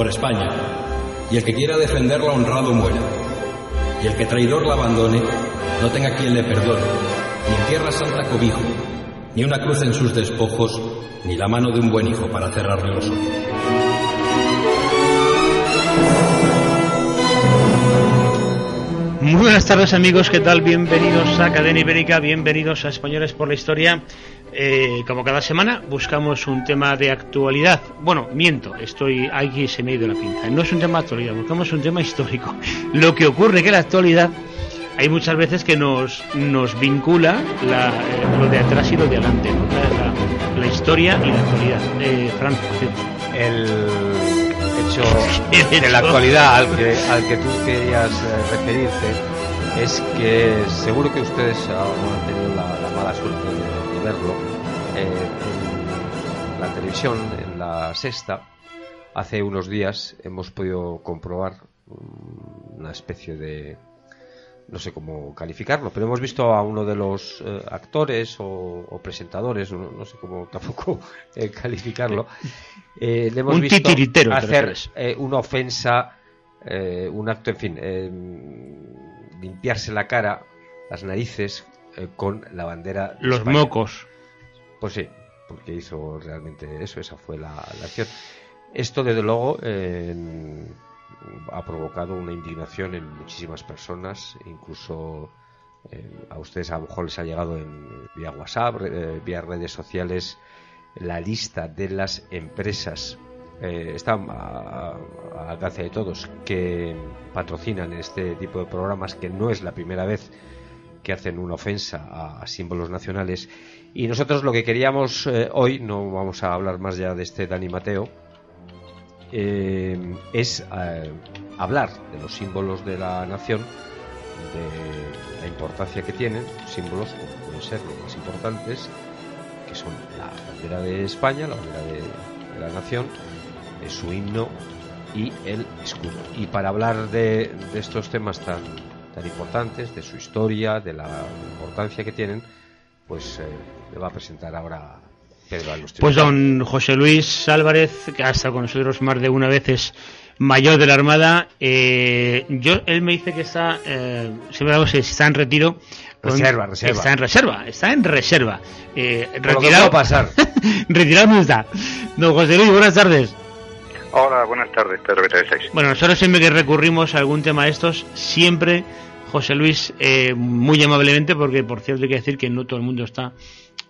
Por España, y el que quiera defenderla honrado muera, y el que traidor la abandone, no tenga quien le perdone, ni en tierra santa cobijo, ni una cruz en sus despojos, ni la mano de un buen hijo para cerrarle los ojos. Muy buenas tardes amigos, ¿qué tal? Bienvenidos a Cadena Ibérica, bienvenidos a Españoles por la Historia. Eh, como cada semana buscamos un tema de actualidad. Bueno, miento, estoy aquí se me ha ido la pinta. No es un tema de actualidad, buscamos un tema histórico. Lo que ocurre que la actualidad hay muchas veces que nos, nos vincula la, eh, lo de atrás y lo de adelante, ¿no? la, la, historia y la actualidad. Eh, Fran, el hecho de la actualidad al que, al que tú querías eh, referirte es que seguro que ustedes han tenido la, la mala suerte de verlo eh, en la televisión, en la sexta, hace unos días hemos podido comprobar una especie de no sé cómo calificarlo, pero hemos visto a uno de los eh, actores o, o presentadores, no, no, sé cómo tampoco eh, calificarlo, eh, le hemos un visto hacer una ofensa, eh, un acto, en fin, limpiarse la cara, las narices con la bandera. De los España. mocos. Pues sí, porque hizo realmente eso, esa fue la, la acción. Esto, desde luego, ha provocado una indignación en muchísimas personas, incluso eh, a ustedes a lo mejor les ha llegado en, vía WhatsApp, eh, vía redes sociales, la lista de las empresas, eh, está a, a alcance de todos, que patrocinan este tipo de programas, que no es la primera vez que hacen una ofensa a, a símbolos nacionales. Y nosotros lo que queríamos eh, hoy, no vamos a hablar más ya de este Dani Mateo, eh, es eh, hablar de los símbolos de la nación, de la importancia que tienen, símbolos como pueden ser los más importantes, que son la bandera de España, la bandera de, de la nación, eh, su himno y el escudo. Y para hablar de, de estos temas tan, tan importantes, de su historia, de la importancia que tienen, pues eh, le va a presentar ahora Pedro Agustín. Pues don José Luis Álvarez, que ha estado con nosotros más de una vez, es mayor de la Armada. Eh, yo, él me dice que está, eh, si está en retiro. Reserva, reserva. Está en reserva, está en reserva. Eh, Por lo pasar. retirado no está. Don José Luis, buenas tardes. Hola, buenas tardes, Pedro, ¿qué tal estáis? Bueno, nosotros siempre que recurrimos a algún tema de estos, siempre José Luis, eh, muy amablemente, porque por cierto hay que decir que no todo el mundo está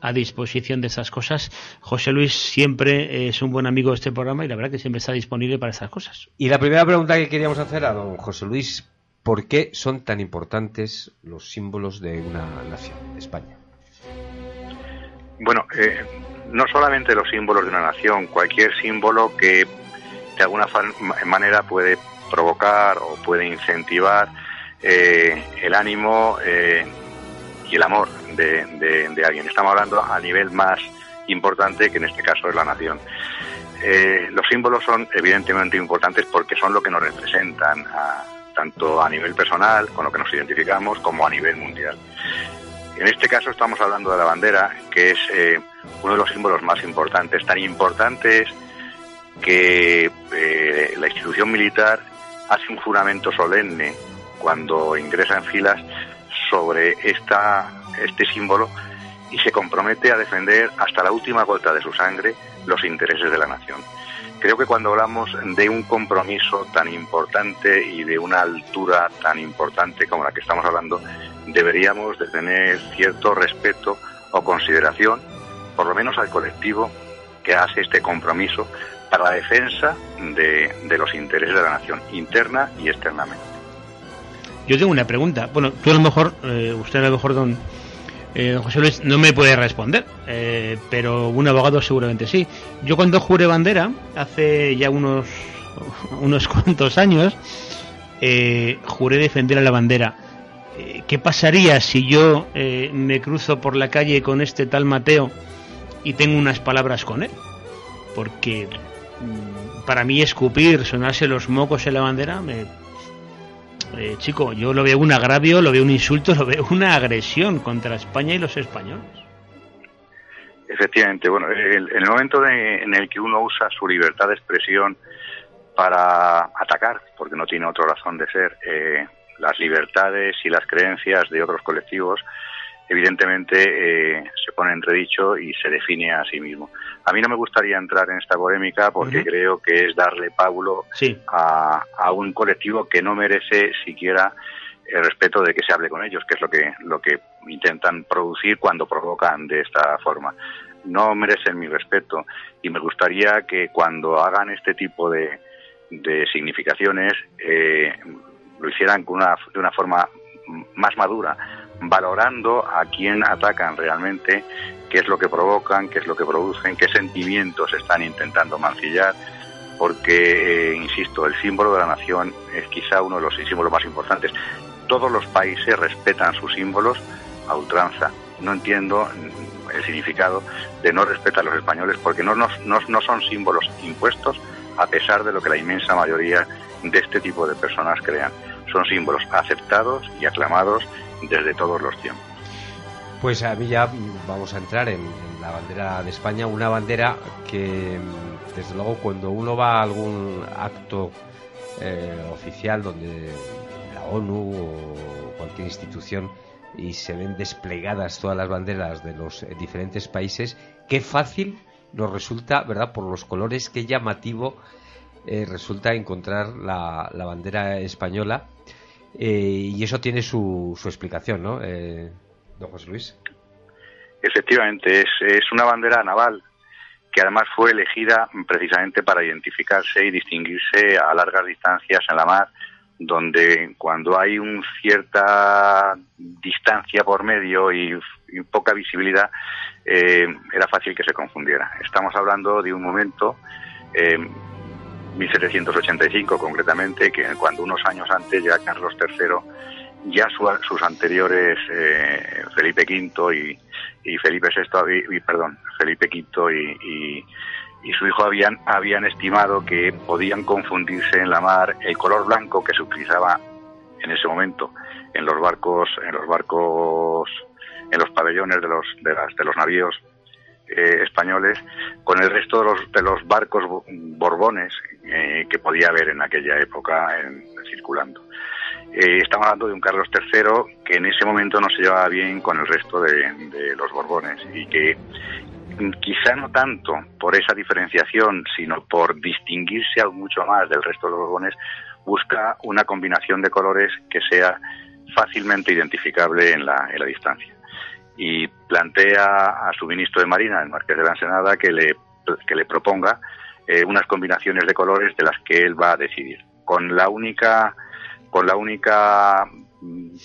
a disposición de esas cosas. José Luis siempre es un buen amigo de este programa y la verdad que siempre está disponible para esas cosas. Y la primera pregunta que queríamos hacer a don José Luis, ¿por qué son tan importantes los símbolos de una nación, España? Bueno, eh, no solamente los símbolos de una nación, cualquier símbolo que de alguna manera puede provocar o puede incentivar eh, el ánimo eh, y el amor de, alguien. Estamos hablando a nivel más importante que en este caso es la nación. Eh, los símbolos son evidentemente importantes porque son lo que nos representan, tanto a nivel personal, con lo que nos identificamos, como a nivel mundial. En este caso estamos hablando de la bandera, que es eh, uno de los símbolos más importantes, tan importantes que la institución militar hace un juramento solemne cuando ingresa en filas sobre esta, este símbolo y se compromete a defender hasta la última gota de su sangre los intereses de la nación. Creo que cuando hablamos de un compromiso tan importante y de una altura tan importante como la que estamos hablando, deberíamos de tener cierto respeto o consideración, por lo menos al colectivo que hace este compromiso para la defensa de, de los intereses de la nación, interna y externamente. Yo tengo una pregunta. Bueno, tú a lo mejor, eh, usted a lo mejor, don, Eh, José Luis no me puede responder, eh, pero un abogado seguramente sí. Yo cuando juré bandera, hace ya unos, unos cuantos años, eh, juré defender a la bandera. Eh, ¿Qué pasaría si yo me cruzo por la calle con este tal Mateo y tengo unas palabras con él? Porque mm, para mí escupir, sonarse los mocos en la bandera, me, eh, chico, yo lo veo un agravio, lo veo un insulto, lo veo una agresión contra España y los españoles. Efectivamente, bueno, el, el momento en el que uno usa su libertad de expresión para atacar, porque no tiene otra razón de ser, eh, las libertades y las creencias de otros colectivos, evidentemente eh, se pone entredicho y se define a sí mismo. A mí no me gustaría entrar en esta polémica porque creo que es darle pábulo a, a, un colectivo que no merece siquiera el respeto de que se hable con ellos, que es lo que, lo que intentan producir cuando provocan de esta forma. No merecen mi respeto y me gustaría que cuando hagan este tipo de, de significaciones eh, lo hicieran con una, de una forma más madura, valorando a quién atacan realmente, qué es lo que provocan, qué es lo que producen, qué sentimientos están intentando mancillar, porque, eh, insisto, el símbolo de la nación es quizá uno de los símbolos más importantes. Todos los países respetan sus símbolos a ultranza. No entiendo el significado de no respetar a los españoles porque no, no, no son símbolos impuestos a pesar de lo que la inmensa mayoría de este tipo de personas crean. Son símbolos aceptados y aclamados desde todos los tiempos. Pues a mí ya vamos a entrar en, la bandera de España, una bandera que desde luego cuando uno va a algún acto eh, oficial donde la ONU o cualquier institución y se ven desplegadas todas las banderas de los diferentes países, qué fácil nos resulta, ¿verdad? Por los colores, qué llamativo eh, resulta encontrar la, la bandera española eh, y eso tiene su, su explicación, ¿no, eh, don José Luis? Efectivamente, es, es una bandera naval que además fue elegida precisamente para identificarse y distinguirse a largas distancias en la mar, donde cuando hay una cierta distancia por medio y, poca visibilidad, eh, era fácil que se confundiera. Estamos hablando de un momento eh, 1785 concretamente, que cuando unos años antes ya Carlos III, ya sus anteriores eh, Felipe V y, y Felipe VI, y, perdón, Felipe V y, y, su hijo habían, habían estimado que podían confundirse en la mar el color blanco que se utilizaba en ese momento en los barcos, en los barcos, en los pabellones de los, de, las, de los navíos eh, españoles con el resto de los, de los barcos borbones eh, que podía haber en aquella época circulando. Eh, estamos hablando de un Carlos III que en ese momento no se llevaba bien con el resto de, los borbones y que quizá no tanto por esa diferenciación, sino por distinguirse aún mucho más del resto de los borbones, busca una combinación de colores que sea fácilmente identificable en la, en la distancia y plantea a su ministro de Marina, el Marqués de la Ensenada, que le, que le proponga eh, unas combinaciones de colores de las que él va a decidir, con la única, con la única mm,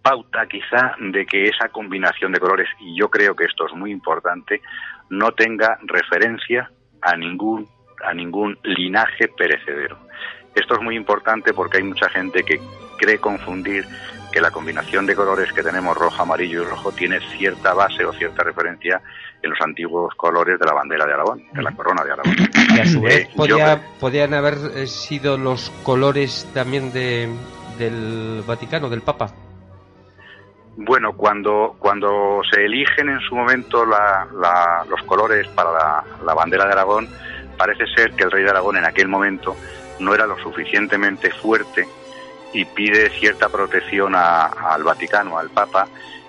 pauta quizá de que esa combinación de colores, y yo creo que esto es muy importante, no tenga referencia a ningún, a ningún linaje perecedero. Esto es muy importante porque hay mucha gente que cree confundir que la combinación de colores que tenemos rojo, amarillo y rojo tiene cierta base o cierta referencia en los antiguos colores de la bandera de Aragón, de la corona de Aragón. Y a su vez eh, podían haber eh, sido los colores también de, del Vaticano, del Papa. Bueno, cuando, cuando se eligen en su momento los colores para la, la bandera de Aragón, parece ser que el rey de Aragón en aquel momento no era lo suficientemente fuerte y pide cierta protección al Vaticano, al Papa,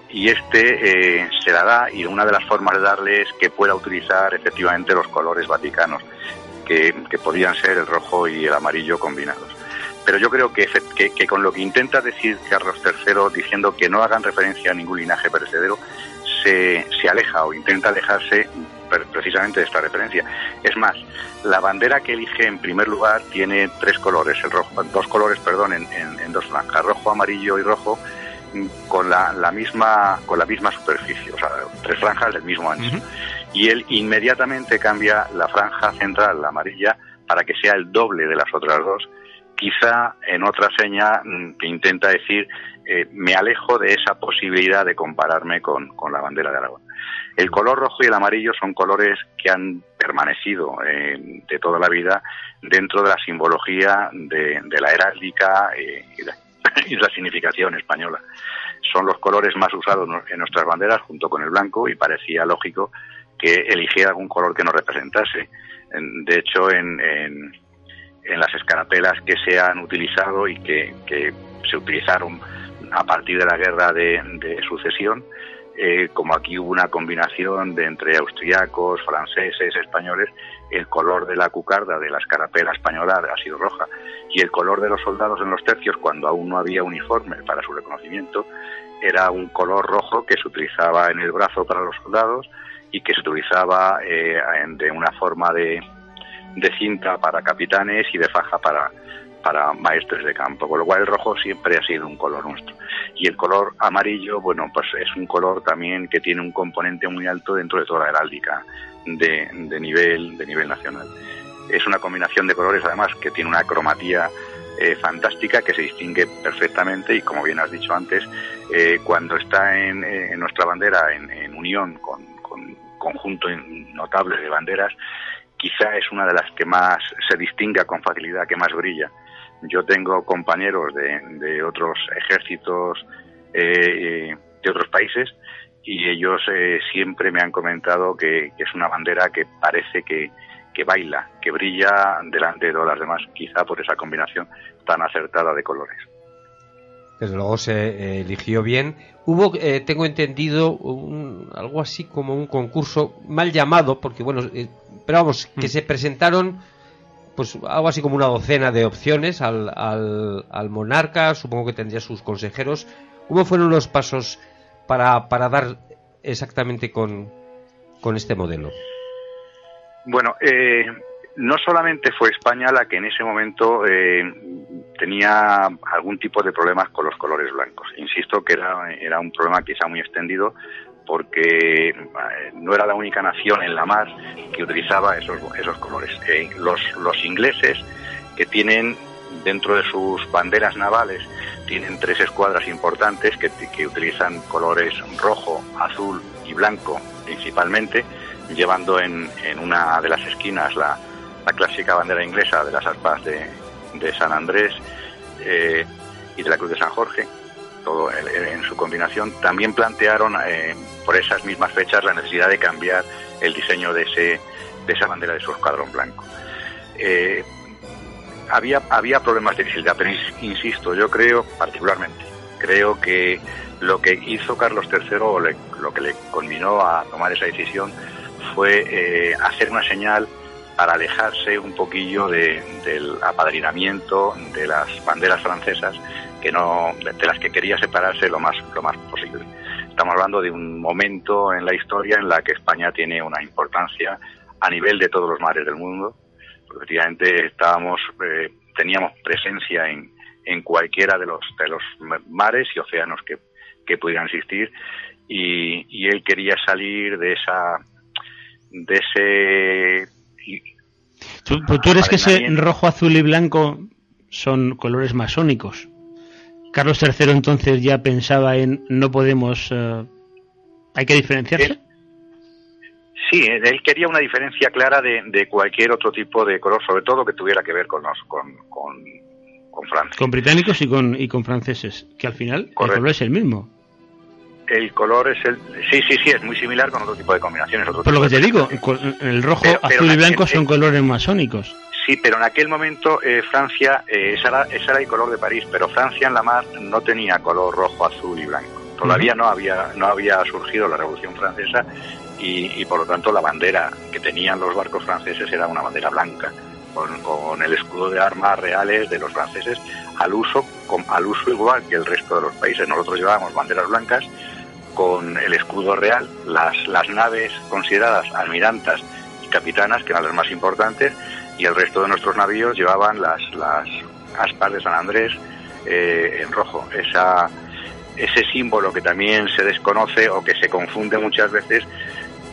y este eh, se la da y una de las formas de darle es que pueda utilizar efectivamente los colores vaticanos, que, podían ser el rojo y el amarillo combinados. Pero yo creo que, que, con lo que intenta decir Carlos III, diciendo que no hagan referencia a ningún linaje perecedero, se, se aleja o intenta alejarse precisamente de esta referencia. Es más, la bandera que elige en primer lugar tiene tres colores, el rojo, dos colores, perdón, en, dos franjas, rojo, amarillo y rojo, con la, la, misma con la misma superficie, o sea, tres franjas del mismo ancho. Y él inmediatamente cambia la franja central, la amarilla, para que sea el doble de las otras dos, quizá en otra seña mm, que intenta decir eh, me alejo de esa posibilidad de compararme con, con, la bandera de Aragón. El color rojo y el amarillo son colores que han permanecido eh, de toda la vida dentro de la simbología de, la heráldica eh, y, la, significación española. Son los colores más usados en nuestras banderas junto con el blanco y parecía lógico que eligiera algún color que nos representase. De hecho, en, en, las escarapelas que se han utilizado y que, que se utilizaron a partir de la guerra de sucesión, eh, como aquí hubo una combinación de entre austriacos, franceses, españoles, el color de la cucarda de la escarapela española ha sido roja y el color de los soldados en los tercios, cuando aún no había uniforme para su reconocimiento, era un color rojo que se utilizaba en el brazo para los soldados y que se utilizaba eh, de una forma de, de cinta para capitanes y de faja para, para maestros de campo, con lo cual el rojo siempre ha sido un color nuestro. Y el color amarillo, bueno, pues es un color también que tiene un componente muy alto dentro de toda la heráldica de, de nivel, de nivel nacional. Es una combinación de colores, además, que tiene una cromatía eh, fantástica que se distingue perfectamente y, como bien has dicho antes, eh, cuando está en, en, nuestra bandera en, en unión con, con conjunto notable de banderas, quizá es una de las que más se distinga con facilidad, que más brilla. Yo tengo compañeros de, de otros ejércitos eh, de otros países y ellos eh, siempre me han comentado que, que, es una bandera que parece que, que baila, que brilla delante de todas las demás, quizá por esa combinación tan acertada de colores. Desde luego se eh, eligió bien. Hubo, eh, tengo entendido, un, algo así como un concurso mal llamado, porque bueno, eh, pero vamos, que mm. se presentaron pues algo así como una docena de opciones al, al, al, monarca, supongo que tendría sus consejeros. ¿Cómo fueron los pasos para, para dar exactamente con, con este modelo? Bueno, eh, no solamente fue España la que en ese momento eh, tenía algún tipo de problemas con los colores blancos. Insisto que era, era un problema quizá muy extendido porque eh, no era la única nación en la mar que utilizaba esos, esos colores. Eh, los, los ingleses, que tienen dentro de sus banderas navales, tienen tres escuadras importantes que, utilizan colores rojo, azul y blanco principalmente, llevando en, en una de las esquinas la, la clásica bandera inglesa de las aspas de, de San Andrés eh, y de la Cruz de San Jorge, todo en, en su combinación, también plantearon eh, por esas mismas fechas la necesidad de cambiar el diseño de, ese, de esa bandera de su escuadrón blanco. Eh, había, había problemas de visibilidad, pero insisto, yo creo particularmente, creo que lo que hizo Carlos III o le, lo que le culminó a tomar esa decisión fue eh, hacer una señal para alejarse un poquillo de, del apadrinamiento de las banderas francesas que no de las que quería separarse lo más lo más posible. Estamos hablando de un momento en la historia en la que España tiene una importancia a nivel de todos los mares del mundo. Efectivamente estábamos eh, teníamos presencia en, en cualquiera de los de los mares y océanos que, que pudieran existir y, y él quería salir de esa de ese ¿Tú, tú eres que ese rojo, azul y blanco son colores masónicos? Carlos III entonces ya pensaba en no podemos, uh, hay que diferenciarse. Sí, él quería una diferencia clara de, de, cualquier otro tipo de color, sobre todo que tuviera que ver con, los, con, con, con Francia. Con británicos y con, y con franceses, que al final Correcto. el color es el mismo el color es el sí sí sí es muy similar con otro tipo de combinaciones otro por lo que te digo el rojo pero, azul pero y blanco son colores masónicos sí pero en aquel momento eh, Francia eh, ese, era, ese, era, el color de París pero Francia en la mar no tenía color rojo azul y blanco. Todavía no había no había surgido la Revolución Francesa y, y, por lo tanto la bandera que tenían los barcos franceses era una bandera blanca con, con el escudo de armas reales de los franceses al uso con, al uso igual que el resto de los países. Nosotros llevábamos banderas blancas con el escudo real, las, las naves consideradas almirantas y capitanas, que eran las más importantes, y el resto de nuestros navíos llevaban las, las aspas de San Andrés eh, en rojo. Esa, ese símbolo que también se desconoce o que se confunde muchas veces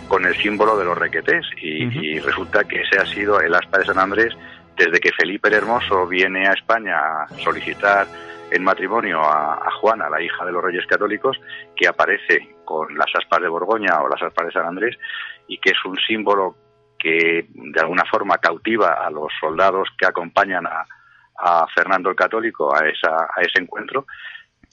con el símbolo de los requetés y, resulta que ese ha sido el aspa de San Andrés desde que Felipe el Hermoso viene a España a solicitar en matrimonio a, Juana, la hija de los reyes católicos, que aparece con las aspas de Borgoña o las aspas de San Andrés y que es un símbolo que de alguna forma cautiva a los soldados que acompañan a, a Fernando el Católico a, esa, a ese encuentro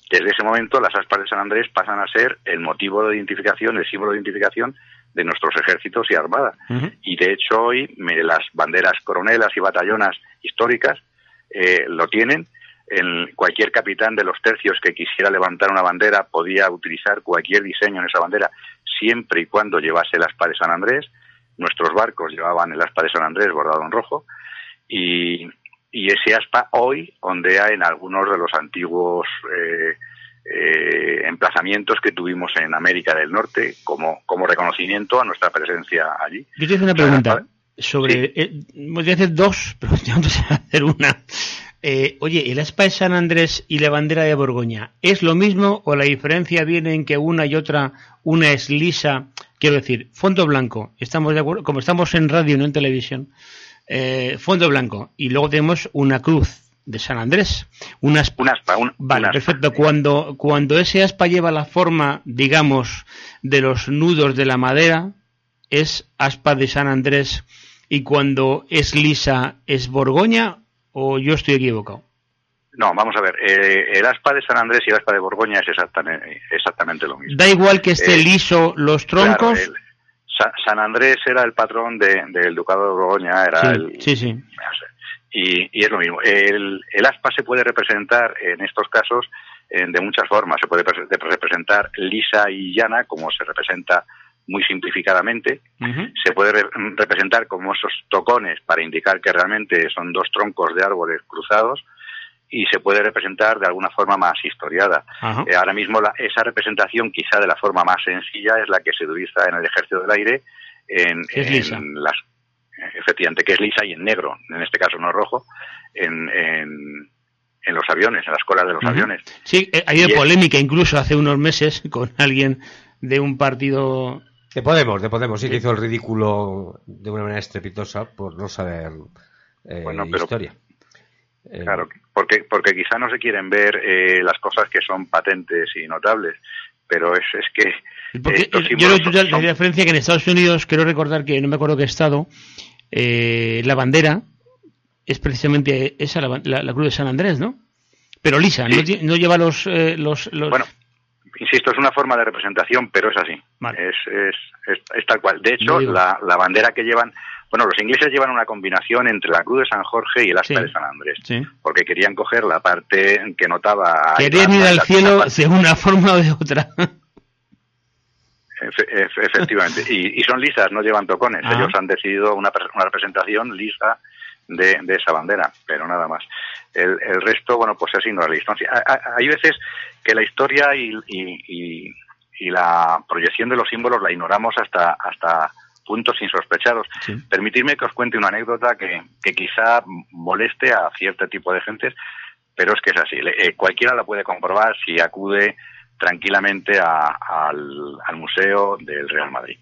desde ese momento las aspas de San Andrés pasan a ser el motivo de identificación, el símbolo de identificación de nuestros ejércitos y armadas. Y de hecho hoy las banderas coronelas y batallonas históricas eh, lo tienen. En cualquier capitán de los tercios que quisiera levantar una bandera podía utilizar cualquier diseño en esa bandera siempre y cuando llevase el aspa de San Andrés. Nuestros barcos llevaban el aspa de San Andrés bordado en rojo y, y ese aspa hoy ondea en algunos de los antiguos eh, eh, emplazamientos que tuvimos en América del Norte como, como reconocimiento a nuestra presencia allí. Yo te hice una pregunta sobre, eh, voy a hacer dos, pero no sé hacer una. oye, ¿el aspa de San Andrés y la bandera de Borgoña es lo mismo o la diferencia viene en que una y otra, una es lisa, quiero decir, fondo blanco, estamos de acuerdo, como estamos en radio, no en televisión, eh, fondo blanco y luego tenemos una cruz de San Andrés. un aspa. Un, vale, perfecto. Cuando, cuando ese aspa lleva la forma, digamos, de los nudos de la madera, es aspa de San Andrés. Y cuando es lisa, ¿es Borgoña o yo estoy equivocado? No, vamos a ver. Eh, el aspa de San Andrés y el aspa de Borgoña es exactamente, exactamente lo mismo. Da igual que esté eh, liso los troncos. San Andrés era el patrón del Ducado de Borgoña, era el... Sí, sí. Y, es lo mismo. El, aspa se puede representar en estos casos de muchas formas. Se puede representar lisa y llana, como se representa muy simplificadamente. Se puede representar como esos tocones para indicar que realmente son dos troncos de árboles cruzados y se puede representar de alguna forma más historiada. Eh, ahora mismo esa representación quizá de la forma más sencilla es la que se utiliza en el ejército del aire en, las efectivamente que es lisa y en negro, en este caso no rojo, en, en, los aviones, en las colas de los aviones. Sí, eh, hay polémica incluso hace unos meses con alguien de un partido de Podemos, de Podemos, sí, que hizo el ridículo de una manera estrepitosa por no saber eh, bueno, pero, historia. Claro, porque, porque quizá no se quieren ver eh, las cosas que son patentes y notables, pero es, es que... yo la diferencia que en Estados Unidos, quiero recordar que no me acuerdo qué estado, eh, la bandera es precisamente esa, la, la, Cruz de San Andrés, ¿no? Pero lisa, no, lleva los, eh, los, los... Bueno, insisto, es una forma de representación, pero es así. Es, es, es, tal cual. De hecho, la, la bandera que llevan bueno, los ingleses llevan una combinación entre la Cruz de San Jorge y el Asta de San Andrés, porque querían coger la parte que notaba... Querían ir al cielo de una forma o de otra. efectivamente, y, son lisas, no llevan tocones. Ah. Ellos han decidido una, representación lisa de, esa bandera, pero nada más. El, resto, bueno, pues es ignorar la historia. Hay veces que la historia y, y, la proyección de los símbolos la ignoramos hasta, hasta puntos insospechados. Permitidme que os cuente una anécdota que, que, quizá moleste a cierto tipo de gentes, pero es que es así. Eh, cualquiera la puede comprobar si acude tranquilamente al, al Museo del Real Madrid.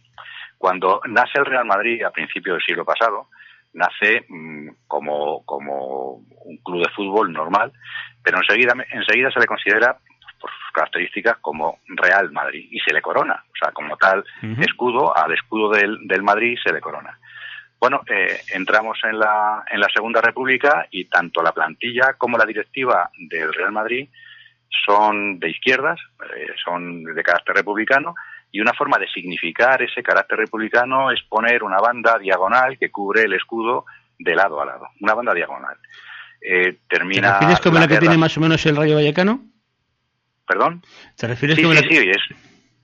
Cuando nace el Real Madrid a principios del siglo pasado, nace mm, como, como un club de fútbol normal, pero enseguida, enseguida se le considera por sus características como Real Madrid y se le corona, o sea, como tal escudo, al escudo del, del, Madrid se le corona. Bueno, eh, entramos en la, en la Segunda República y tanto la plantilla como la directiva del Real Madrid son de izquierdas, eh, son de carácter republicano, y una forma de significar ese carácter republicano es poner una banda diagonal que cubre el escudo de lado a lado, una banda diagonal. Eh, termina. ¿Te como la, que tiene más o menos el Rayo Vallecano? ¿Perdón? ¿Te refieres sí, sí, sí, es,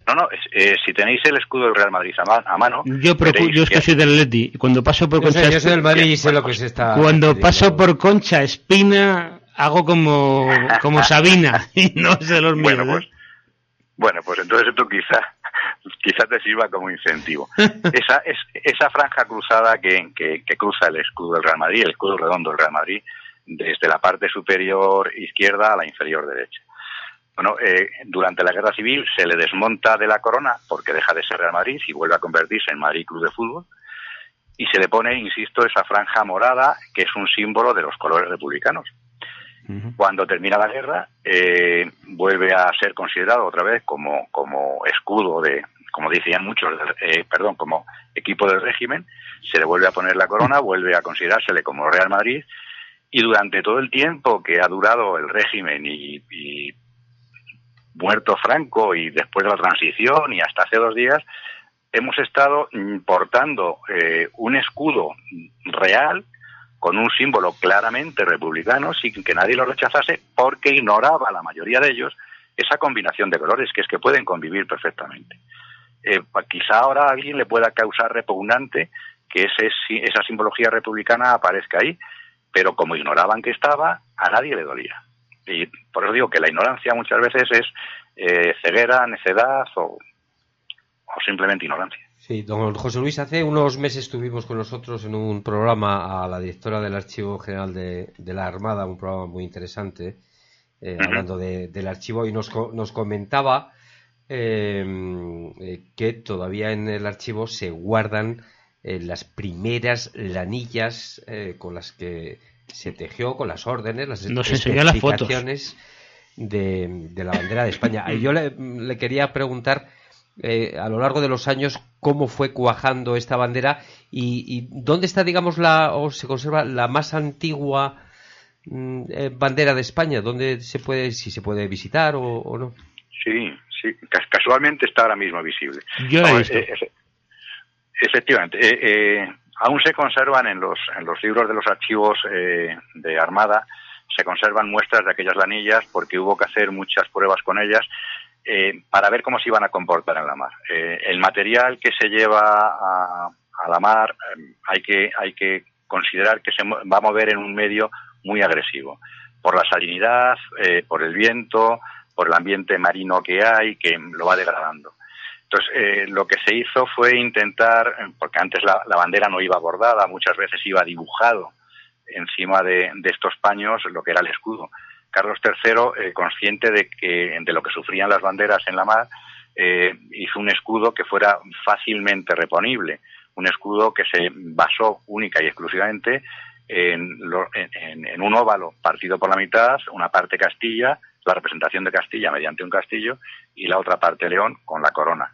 no, no, eh, si tenéis el escudo del Real Madrid a, mano... Yo, yo es que soy del Leti, cuando paso por Concha... Yo soy del Madrid y sé lo que se está... Cuando paso por Concha Espina, hago como, como Sabina, y no sé los bueno, Pues, bueno, pues entonces esto quizá, quizá te sirva como incentivo. esa, es, esa franja cruzada que, que, que cruza el escudo del Real Madrid, el escudo redondo del Real Madrid, desde la parte superior izquierda a la inferior derecha Bueno, eh, durante la guerra civil se le desmonta de la corona porque deja de ser Real Madrid y vuelve a convertirse en Madrid Club de Fútbol. Y se le pone, insisto, esa franja morada que es un símbolo de los colores republicanos. Cuando termina la guerra, eh, vuelve a ser considerado otra vez como, como escudo de, como decían muchos, eh, perdón, como equipo del régimen, se le vuelve a poner la corona, vuelve a considerársele como Real Madrid. Y durante todo el tiempo que ha durado el régimen y, muerto Franco y después de la transición y hasta hace dos días, hemos estado portando eh, un escudo real con un símbolo claramente republicano sin que nadie lo rechazase porque ignoraba la mayoría de ellos esa combinación de colores que es que pueden convivir perfectamente. Eh, quizá ahora a alguien le pueda causar repugnante que ese, esa simbología republicana aparezca ahí, pero como ignoraban que estaba, a nadie le dolía. Y por eso digo que la ignorancia muchas veces es eh, ceguera, necedad o, o simplemente ignorancia. Sí, don José Luis, hace unos meses estuvimos con nosotros en un programa a la directora del Archivo General de, la Armada, un programa muy interesante, eh, hablando del archivo, y nos, nos comentaba em, eh, que todavía en el archivo se guardan eh, las primeras lanillas con las que se tejió, con las órdenes, las nos especificaciones de, de, la bandera de España. Y yo le quería preguntar eh, a lo largo de los años cómo fue cuajando esta bandera y, dónde está, digamos, la o se conserva la más antigua mm, eh, bandera de España, dónde se puede, si se puede visitar o, no. Sí, sí, casualmente está ahora mismo visible. Yo la he visto. Eh, efectivamente, aún se conservan en los, en los libros de los archivos de Armada, se conservan muestras de aquellas lanillas porque hubo que hacer muchas pruebas con ellas eh, para ver cómo se iban a comportar en la mar. Eh, el material que se lleva a, la mar eh, hay, que, hay que considerar que se va a mover en un medio muy agresivo, por la salinidad, por el viento, por el ambiente marino que hay, que lo va degradando. Entonces, lo que se hizo fue intentar, porque antes la, bandera no iba bordada, muchas veces iba dibujado encima de, estos paños lo que era el escudo. Carlos III, eh, consciente de, que, de lo que sufrían las banderas en la mar, eh, hizo un escudo que fuera fácilmente reponible, un escudo que se basó única y exclusivamente en, en, un óvalo partido por la mitad, una parte Castilla, la representación de Castilla mediante un castillo y la otra parte León con la corona,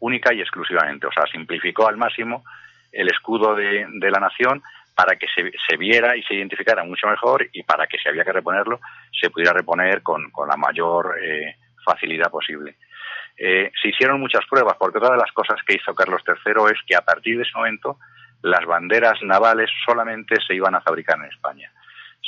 única y exclusivamente. O sea, simplificó al máximo el escudo de, la nación para que se, viera y se identificara mucho mejor y para que si había que reponerlo se pudiera reponer con, la mayor eh, facilidad posible. Eh, se hicieron muchas pruebas porque otra de las cosas que hizo Carlos III es que a partir de ese momento las banderas navales solamente se iban a fabricar en España.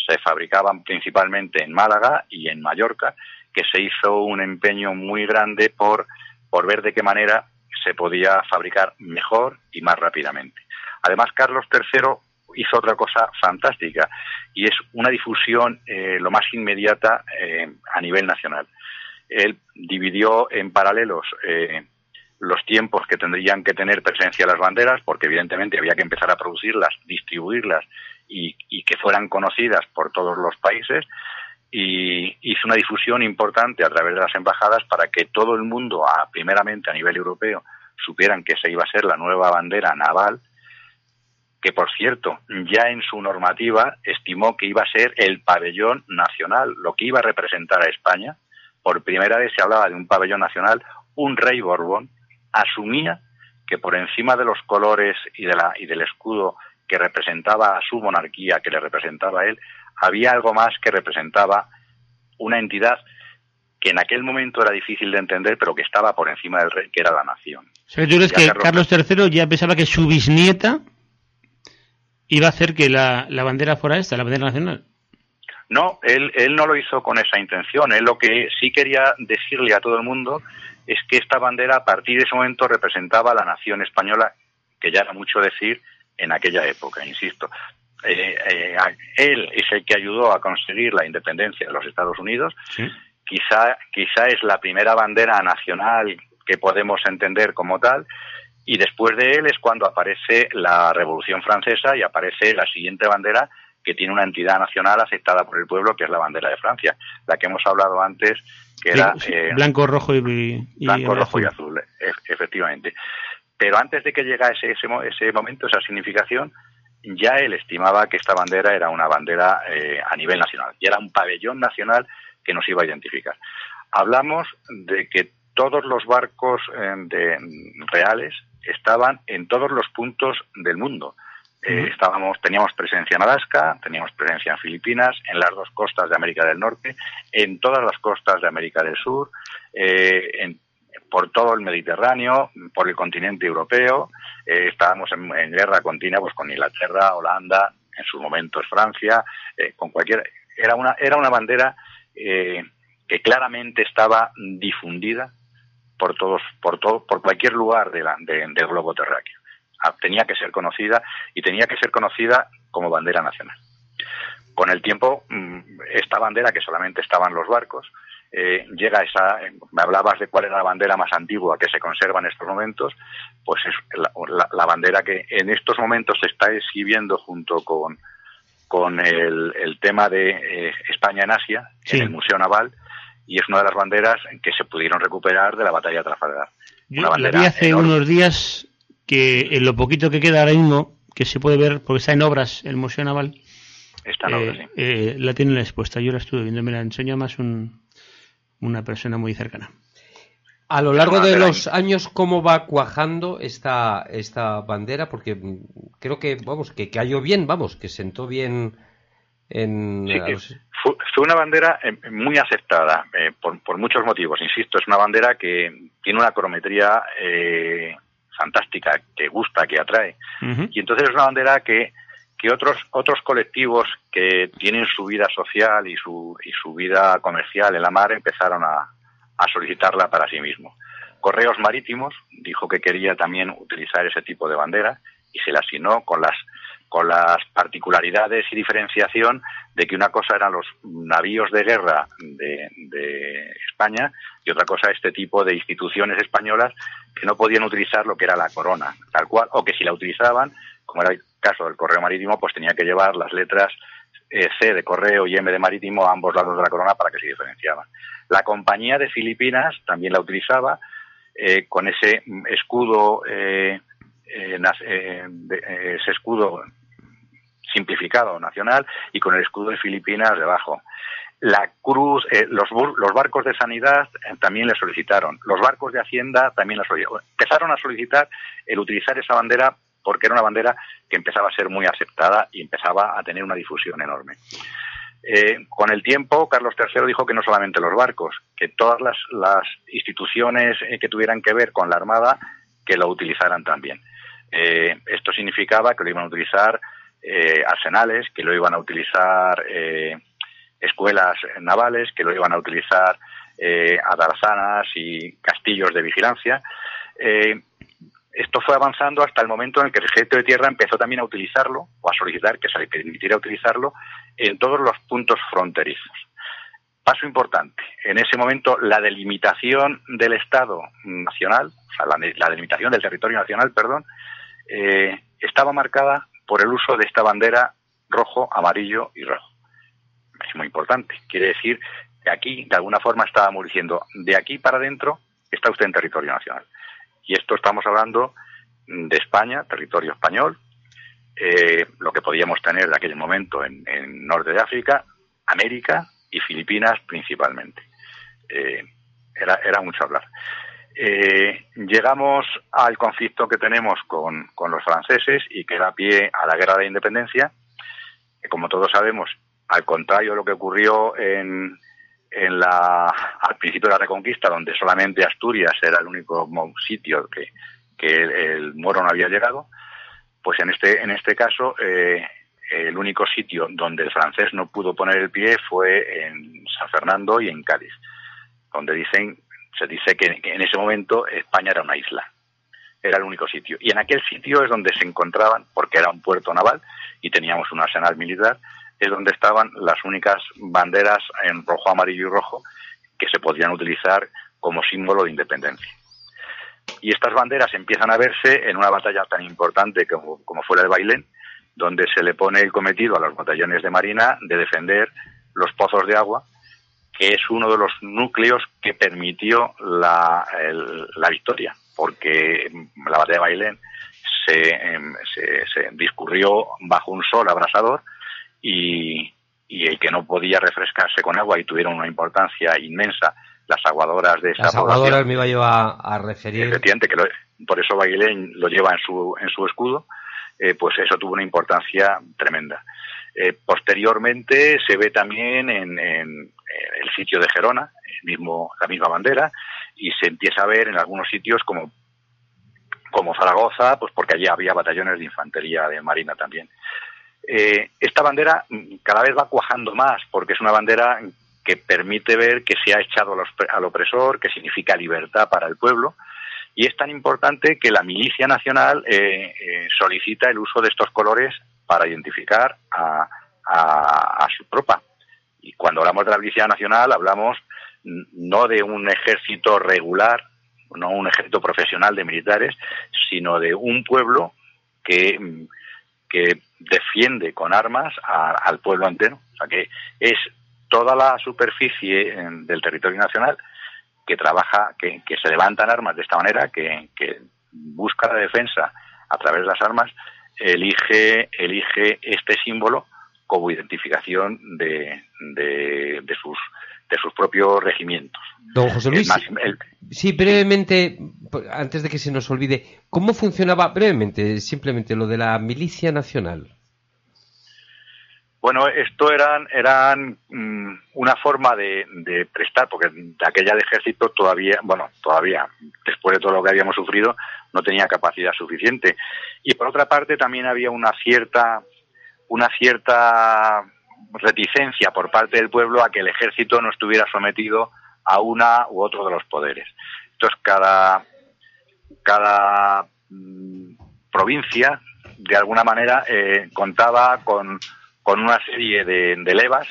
Se fabricaban principalmente en Málaga y en Mallorca, que se hizo un empeño muy grande por, por ver de qué manera se podía fabricar mejor y más rápidamente. Además, Carlos III hizo otra cosa fantástica y es una difusión eh, lo más inmediata eh, a nivel nacional. Él dividió en paralelos eh, los tiempos que tendrían que tener presencia las banderas, porque evidentemente había que empezar a producirlas, distribuirlas y, que fueran conocidas por todos los países, y hizo una difusión importante a través de las embajadas para que todo el mundo, primeramente a nivel europeo, supieran que se iba a ser la nueva bandera naval que por cierto ya en su normativa estimó que iba a ser el pabellón nacional, lo que iba a representar a España. Por primera vez se hablaba de un pabellón nacional, un rey Borbón asumía que por encima de los colores y, de la, y del escudo que representaba a su monarquía, que le representaba a él, había algo más que representaba una entidad que en aquel momento era difícil de entender, pero que estaba por encima del rey, que era la nación. ¿tú crees que Carlos III ya pensaba que su bisnieta iba a hacer que la, bandera fuera esta, la bandera nacional. No, él, él no lo hizo con esa intención. Él lo que sí quería decirle a todo el mundo es que esta bandera a partir de ese momento representaba a la nación española, que ya era mucho decir en aquella época, insisto. Eh, eh, él es el que ayudó a conseguir la independencia de los Estados Unidos. Quizá, quizá es la primera bandera nacional que podemos entender como tal y después de él es cuando aparece la Revolución Francesa y aparece la siguiente bandera que tiene una entidad nacional aceptada por el pueblo, que es la bandera de Francia, la que hemos hablado antes, que era eh, blanco, rojo y, blanco, rojo y azul, e, efectivamente. Pero antes de que llegase ese, ese momento, esa significación, ya él estimaba que esta bandera era una bandera eh, a nivel nacional y era un pabellón nacional que nos iba a identificar. Hablamos de que todos los barcos eh, de, reales estaban en todos los puntos del mundo. Eh, estábamos, teníamos presencia en Alaska, teníamos presencia en Filipinas, en las dos costas de América del Norte, en todas las costas de América del Sur, eh, por todo el Mediterráneo, por el continente europeo. Eh, estábamos en, guerra continua pues, con Inglaterra, Holanda, en sus momentos Francia, con cualquier. Era una, era una bandera que claramente estaba difundida por todos, por todo, por cualquier lugar de del globo terráqueo. Ah, tenía que ser conocida y tenía que ser conocida como bandera nacional. Con el tiempo, mm, esta bandera, que solamente estaba en los barcos, eh, llega esa, me hablabas de cuál era la bandera más antigua que se conserva en estos momentos, pues es la, bandera que en estos momentos se está exhibiendo junto con, con el, tema de eh, España en Asia, en el Museo Naval, y es una de las banderas que se pudieron recuperar de la batalla de Trafalgar. Yo la vi hace unos días que en lo poquito que queda ahora mismo, que se puede ver, porque está en obras el Museo Naval, está en obras, eh, eh, la tienen expuesta. Yo la estuve viendo, me la enseña más un, una persona muy cercana. A lo largo de los años, ¿cómo va cuajando esta, esta bandera? Porque creo que, vamos, que cayó bien, vamos, que sentó bien en... fue, una bandera eh, muy aceptada por, por, muchos motivos, insisto, es una bandera que tiene una crometría eh, fantástica, que gusta, que atrae. Y entonces es una bandera que, que otros, otros colectivos que tienen su vida social y su, y su vida comercial en la mar empezaron a, a solicitarla para sí mismos. Correos Marítimos dijo que quería también utilizar ese tipo de bandera y se la asignó con las con las particularidades y diferenciación de que una cosa eran los navíos de guerra de, de, España y otra cosa este tipo de instituciones españolas que no podían utilizar lo que era la corona, tal cual, o que si la utilizaban, como era caso del correo marítimo, pues tenía que llevar las letras eh, C de correo y M de marítimo a ambos lados de la corona para que se diferenciaban. La compañía de Filipinas también la utilizaba eh, con ese escudo eh, ese escudo simplificado nacional y con el escudo de Filipinas debajo. La Cruz, eh, los, los, barcos de sanidad eh, también le solicitaron, los barcos de Hacienda también la solicitaron. Empezaron a solicitar el utilizar esa bandera porque era una bandera que empezaba a ser muy aceptada y empezaba a tener una difusión enorme. Eh, con el tiempo, Carlos III dijo que no solamente los barcos, que todas las, instituciones que tuvieran que ver con la Armada, que lo utilizaran también. esto significaba que lo iban a utilizar eh, arsenales, que lo iban a utilizar eh, escuelas navales, que lo iban a utilizar eh, adarzanas y castillos de vigilancia. Eh, esto fue avanzando hasta el momento en el que el ejército de tierra empezó también a utilizarlo o a solicitar que se le permitiera utilizarlo en todos los puntos fronterizos. Paso importante. En ese momento, la delimitación del Estado nacional, o sea, la, delimitación del territorio nacional, perdón, estaba marcada por el uso de esta bandera rojo, amarillo y rojo. Es muy importante. Quiere decir que aquí, de alguna forma, estábamos diciendo, de aquí para adentro está usted en territorio nacional. Y esto estamos hablando de España, territorio español, eh, lo que podíamos tener de aquel momento en, Norte de África, América y Filipinas principalmente. Eh, era, mucho hablar. Eh, llegamos al conflicto que tenemos con, los franceses y que da pie a la guerra de independencia, como todos sabemos, al contrario de lo que ocurrió en, en la, al principio de la Reconquista, donde solamente Asturias era el único sitio que, que el, moro no había llegado, pues en este, en este caso, eh, el único sitio donde el francés no pudo poner el pie fue en San Fernando y en Cádiz, donde dicen se dice que, en ese momento España era una isla, era el único sitio. Y en aquel sitio es donde se encontraban, porque era un puerto naval y teníamos un arsenal militar, es donde estaban las únicas banderas en rojo, amarillo y rojo que se podían utilizar como símbolo de independencia. Y estas banderas empiezan a verse en una batalla tan importante como, fue la de Bailén, donde se le pone el cometido a los batallones de Marina de defender los pozos de agua, que es uno de los núcleos que permitió la, victoria, porque la batalla de Bailén em, se, se, discurrió bajo un sol abrasador y, y el que no podía refrescarse con agua y tuvieron una importancia inmensa las aguadoras de esa Las aguadoras me iba yo a, referir. Efectivamente, que por eso Bailén lo lleva en su, en su escudo, eh, pues eso tuvo una importancia tremenda. Eh, posteriormente se ve también en, el sitio de Gerona, el mismo, la misma bandera, y se empieza a ver en algunos sitios como, como Zaragoza, pues porque allí había batallones de infantería de marina también. Eh, esta bandera cada vez va cuajando más, porque es una bandera que permite ver que se ha echado al opresor, que significa libertad para el pueblo, y es tan importante que la milicia nacional eh, eh, solicita el uso de estos colores para identificar a, su tropa. Y cuando hablamos de la milicia nacional hablamos no de un ejército regular, no un ejército profesional de militares, sino de un pueblo que, que defiende con armas al pueblo entero. O sea que es toda la superficie del territorio nacional que trabaja, que, se levantan armas de esta manera, que, busca la defensa a través de las armas, elige, elige este símbolo como identificación de, de, sus de sus propios regimientos. Don José Luis, sí, brevemente, antes de que se nos olvide, ¿cómo funcionaba brevemente, simplemente lo de la milicia nacional? Bueno, esto eran, eran mm, una forma de, prestar, porque de aquella de ejército todavía, bueno, todavía, después de todo lo que habíamos sufrido, no tenía capacidad suficiente. Y por otra parte también había una cierta, una cierta reticencia por parte del pueblo a que el ejército no estuviera sometido a una u otro de los poderes. Entonces cada, cada mm, provincia, de alguna manera, eh, contaba con con una serie de, levas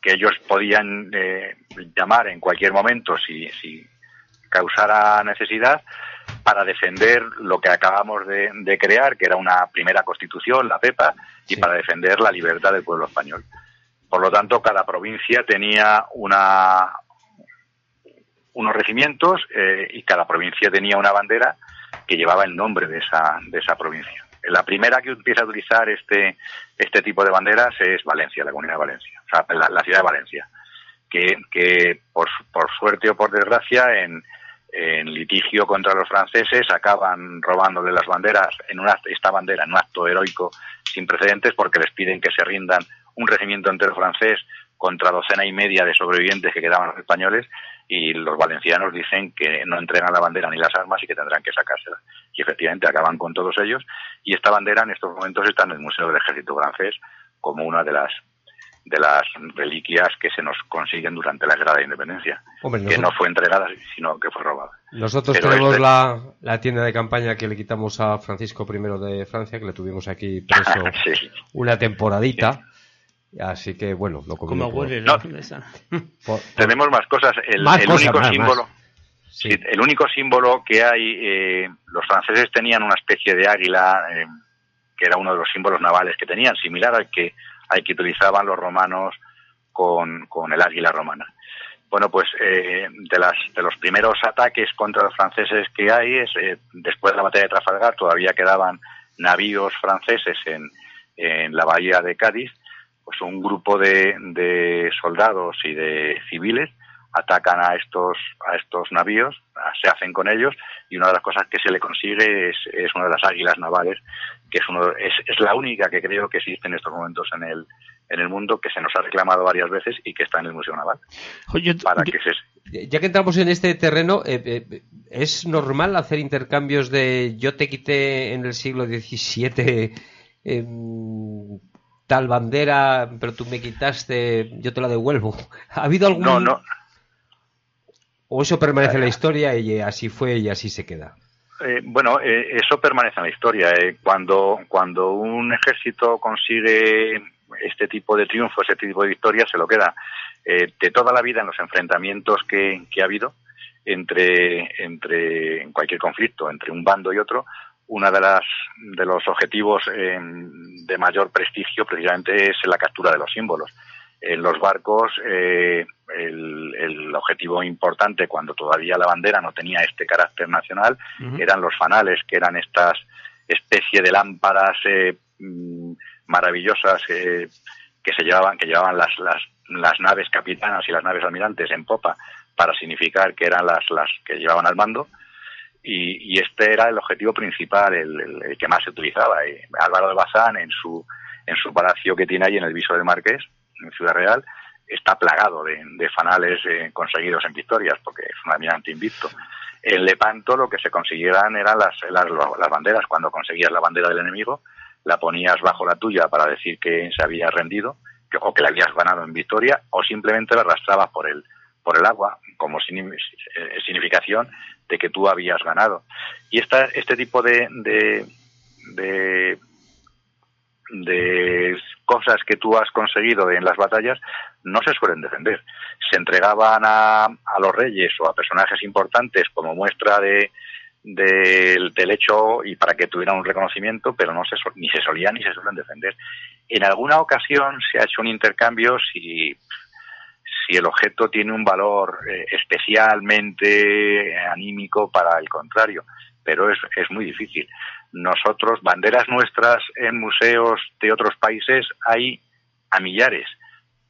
que ellos podían eh, llamar en cualquier momento si, si causara necesidad para defender lo que acabamos de, crear, que era una primera constitución, la PEPA, y para defender la libertad del pueblo español. Por lo tanto, cada provincia tenía una, unos regimientos eh, y cada provincia tenía una bandera que llevaba el nombre de esa, de esa provincia. La primera que empieza a utilizar este, este tipo de banderas es Valencia, la Comunidad de Valencia, o sea, la, ciudad de Valencia, que, que por, por suerte o por desgracia en, en litigio contra los franceses acaban robándole las banderas en una, esta bandera en un acto heroico sin precedentes porque les piden que se rindan un regimiento entero francés contra docena y media de sobrevivientes que quedaban los españoles y los valencianos dicen que no entregan la bandera ni las armas y que tendrán que sacársela. Y efectivamente acaban con todos ellos y esta bandera en estos momentos está en el Museo del Ejército francés como una de las de las reliquias que se nos consiguen durante la Guerra de Independencia, que no fue entregada, sino que fue robada. Nosotros tenemos este- la, la, tienda de campaña que le quitamos a Francisco I de Francia, que le tuvimos aquí preso una temporadita. Así que bueno, lo Como huele Tenemos más cosas. El, único símbolo. el único símbolo que hay, eh, los franceses tenían una especie de águila, eh, que era uno de los símbolos navales que tenían, similar al que, al que utilizaban los romanos con, con el águila romana. Bueno, pues eh, de, las, de los primeros ataques contra los franceses que hay es, después de la batalla de Trafalgar, todavía quedaban navíos franceses en, en la bahía de Cádiz pues un grupo de, soldados y de civiles atacan a estos a estos navíos, se hacen con ellos y una de las cosas que se le consigue es, es una de las águilas navales, que es, uno, es, es la única que creo que existe en estos momentos en el en el mundo que se nos ha reclamado varias veces y que está en el Museo Naval. para que Ya que entramos en este terreno, eh, eh, ¿es normal hacer intercambios de yo te quité en el siglo XVII tal bandera, pero tú me quitaste, yo te la devuelvo. ¿Ha habido algún... No, no. ¿O eso permanece en la historia y así fue y así se queda? Eh, bueno, eh, eso permanece en la historia. Eh. Cuando, cuando un ejército consigue este tipo de triunfos, este tipo de victorias, se lo queda. de toda la vida en los enfrentamientos que, que ha habido entre, entre en cualquier conflicto, entre un bando y otro, una de las de los objetivos de mayor prestigio precisamente es la captura de los símbolos. En los barcos, eh, el, objetivo importante cuando todavía la bandera no tenía este carácter nacional eran los fanales, que eran estas especie de lámparas eh, mm, maravillosas eh, que se llevaban, que llevaban las, las, las naves capitanas y las naves almirantes en popa para significar que eran las, las que llevaban al mando. Y, este era el objetivo principal, el, que más se utilizaba. Y Álvaro de Bazán, en su, en su palacio que tiene ahí en el Viso del Marqués, en Ciudad Real, está plagado de, fanales eh, conseguidos en victorias, porque es un almirante invicto. En Lepanto lo que se consiguieran eran las, las, banderas. Cuando conseguías la bandera del enemigo, la ponías bajo la tuya para decir que se había rendido, o que la habías ganado en victoria, o simplemente la arrastrabas por el, por el agua, como eh, significación de que tú habías ganado. Y esta, este tipo de, de, de cosas que tú has conseguido en las batallas no se suelen defender. Se entregaban a, a los reyes o a personajes importantes como muestra de, del hecho y para que tuvieran un reconocimiento, pero no se, ni se solían ni se suelen defender. En alguna ocasión se ha hecho un intercambio si si el objeto tiene un valor eh, especialmente anímico para el contrario, pero es, es muy difícil. Nosotros, banderas nuestras en museos de otros países hay a millares,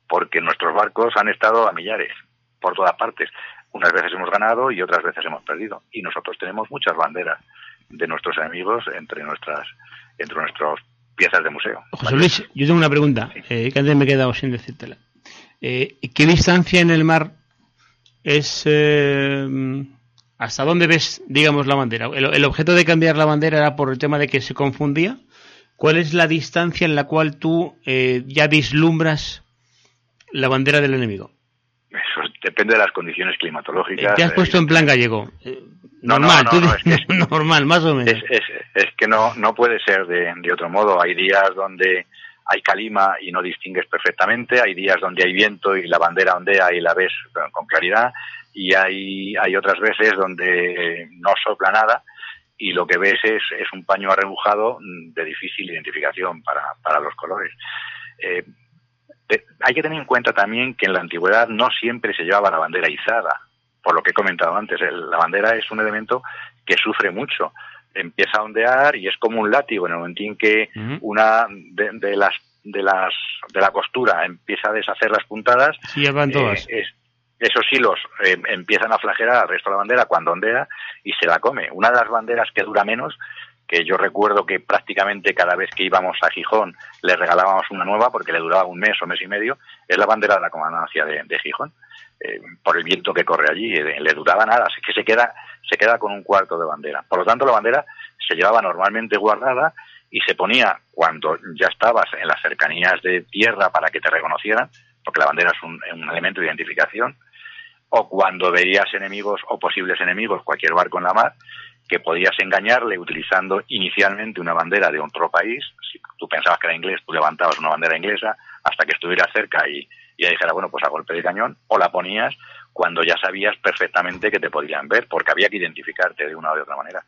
porque nuestros barcos han estado a millares por todas partes. Unas veces hemos ganado y otras veces hemos perdido. Y nosotros tenemos muchas banderas de nuestros enemigos entre nuestras entre nuestras piezas de museo. José Luis, yo tengo una pregunta eh, que antes me he quedado sin decírtela. Eh, ¿Qué distancia en el mar es... Eh, ¿Hasta dónde ves, digamos, la bandera? El, objeto de cambiar la bandera era por el tema de que se confundía? ¿Cuál es la distancia en la cual tú eh, ya vislumbras la bandera del enemigo? Eso depende de las condiciones climatológicas. Te has puesto en plan gallego. normal, normal, más o menos. Es, que no, no puede ser de, de otro modo. Hay días donde hay calima y no distingues perfectamente, hay días donde hay viento y la bandera ondea y la ves con claridad, y hay, hay otras veces donde no sopla nada y lo que ves es, es un paño arrebujado de difícil identificación para, para los colores. Eh, hay que tener en cuenta también que en la antigüedad no siempre se llevaba la bandera izada, por lo que he comentado antes. la bandera es un elemento que sufre mucho empieza a ondear y es como un látigo en el momento en que una de, las de las de la costura empieza a deshacer las puntadas todas. Eh, esos hilos eh, empiezan a flagelar al resto de la bandera cuando ondea y se la come una de las banderas que dura menos que yo recuerdo que prácticamente cada vez que íbamos a Gijón le regalábamos una nueva porque le duraba un mes o mes y medio es la bandera de la comandancia de, Gijón eh, por el viento que corre allí le duraba nada así que se queda se queda con un cuarto de bandera. Por lo tanto, la bandera se llevaba normalmente guardada y se ponía cuando ya estabas en las cercanías de tierra para que te reconocieran, porque la bandera es un, elemento de identificación, o cuando veías enemigos o posibles enemigos, cualquier barco en la mar, que podías engañarle utilizando inicialmente una bandera de otro país. Si tú pensabas que era inglés, tú levantabas una bandera inglesa hasta que estuviera cerca y, y dijera, bueno, pues a golpe de cañón, o la ponías cuando ya sabías perfectamente que te podían ver, porque había que identificarte de una o de otra manera.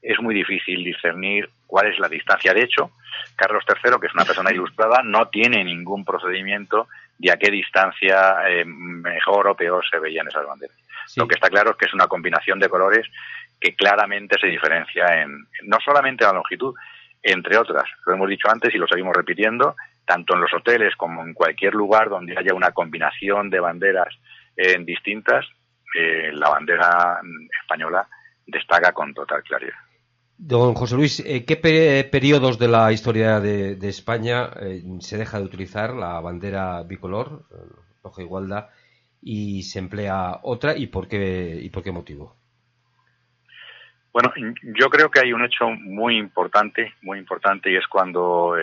Es muy difícil discernir cuál es la distancia. De hecho, Carlos III, que es una persona ilustrada, no tiene ningún procedimiento de a qué distancia eh, mejor o peor se veían esas banderas. Lo que está claro es que es una combinación de colores que claramente se diferencia en no solamente la longitud, entre otras. Lo hemos dicho antes y lo seguimos repitiendo, tanto en los hoteles como en cualquier lugar donde haya una combinación de banderas en distintas, eh, la bandera española destaca con total claridad. Don José Luis, eh, ¿qué periodos de la historia de, España eh, se deja de utilizar la bandera bicolor, roja igualdad, y se emplea otra y por qué y por qué motivo? Bueno, yo creo que hay un hecho muy importante, muy importante, y es cuando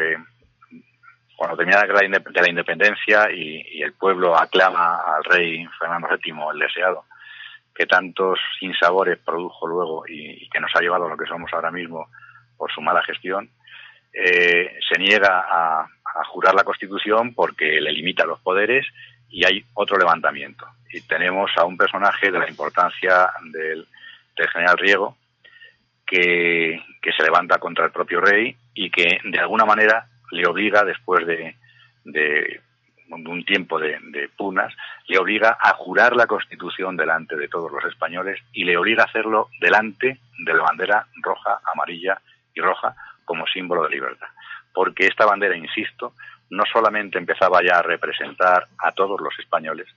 cuando termina la de la independencia y, el pueblo aclama al rey Fernando VII, el deseado, que tantos sinsabores produjo luego y, que nos ha llevado a lo que somos ahora mismo por su mala gestión, eh, se niega a, jurar la Constitución porque le limita los poderes y hay otro levantamiento. Y tenemos a un personaje de la importancia del, general Riego que, se levanta contra el propio rey y que de alguna manera le obliga, después de, de un tiempo de, punas, le obliga a jurar la Constitución delante de todos los españoles y le obliga a hacerlo delante de la bandera roja, amarilla y roja como símbolo de libertad. Porque esta bandera, insisto, no solamente empezaba ya a representar a todos los españoles,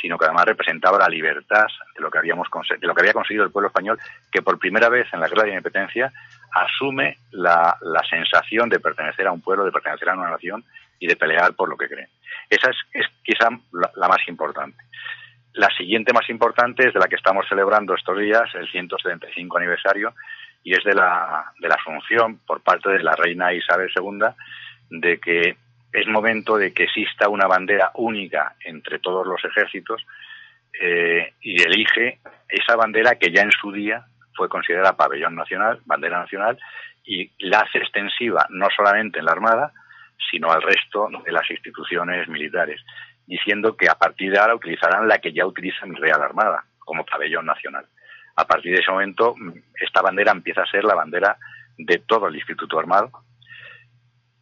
sino que además representaba la libertad de lo que habíamos de lo que había conseguido el pueblo español, que por primera vez en la guerra de independencia asume la, la sensación de pertenecer a un pueblo, de pertenecer a una nación y de pelear por lo que creen. Esa es, quizá la, la, más importante. La siguiente más importante es de la que estamos celebrando estos días, el 175 aniversario, y es de la, de la asunción por parte de la reina Isabel II de que es momento de que exista una bandera única entre todos los ejércitos eh, y elige esa bandera que ya en su día fue considerada pabellón nacional, bandera nacional, y la hace extensiva no solamente en la Armada, sino al resto de las instituciones militares, diciendo que a partir de ahora utilizarán la que ya utiliza mi Real Armada como pabellón nacional. A partir de ese momento, esta bandera empieza a ser la bandera de todo el Instituto Armado,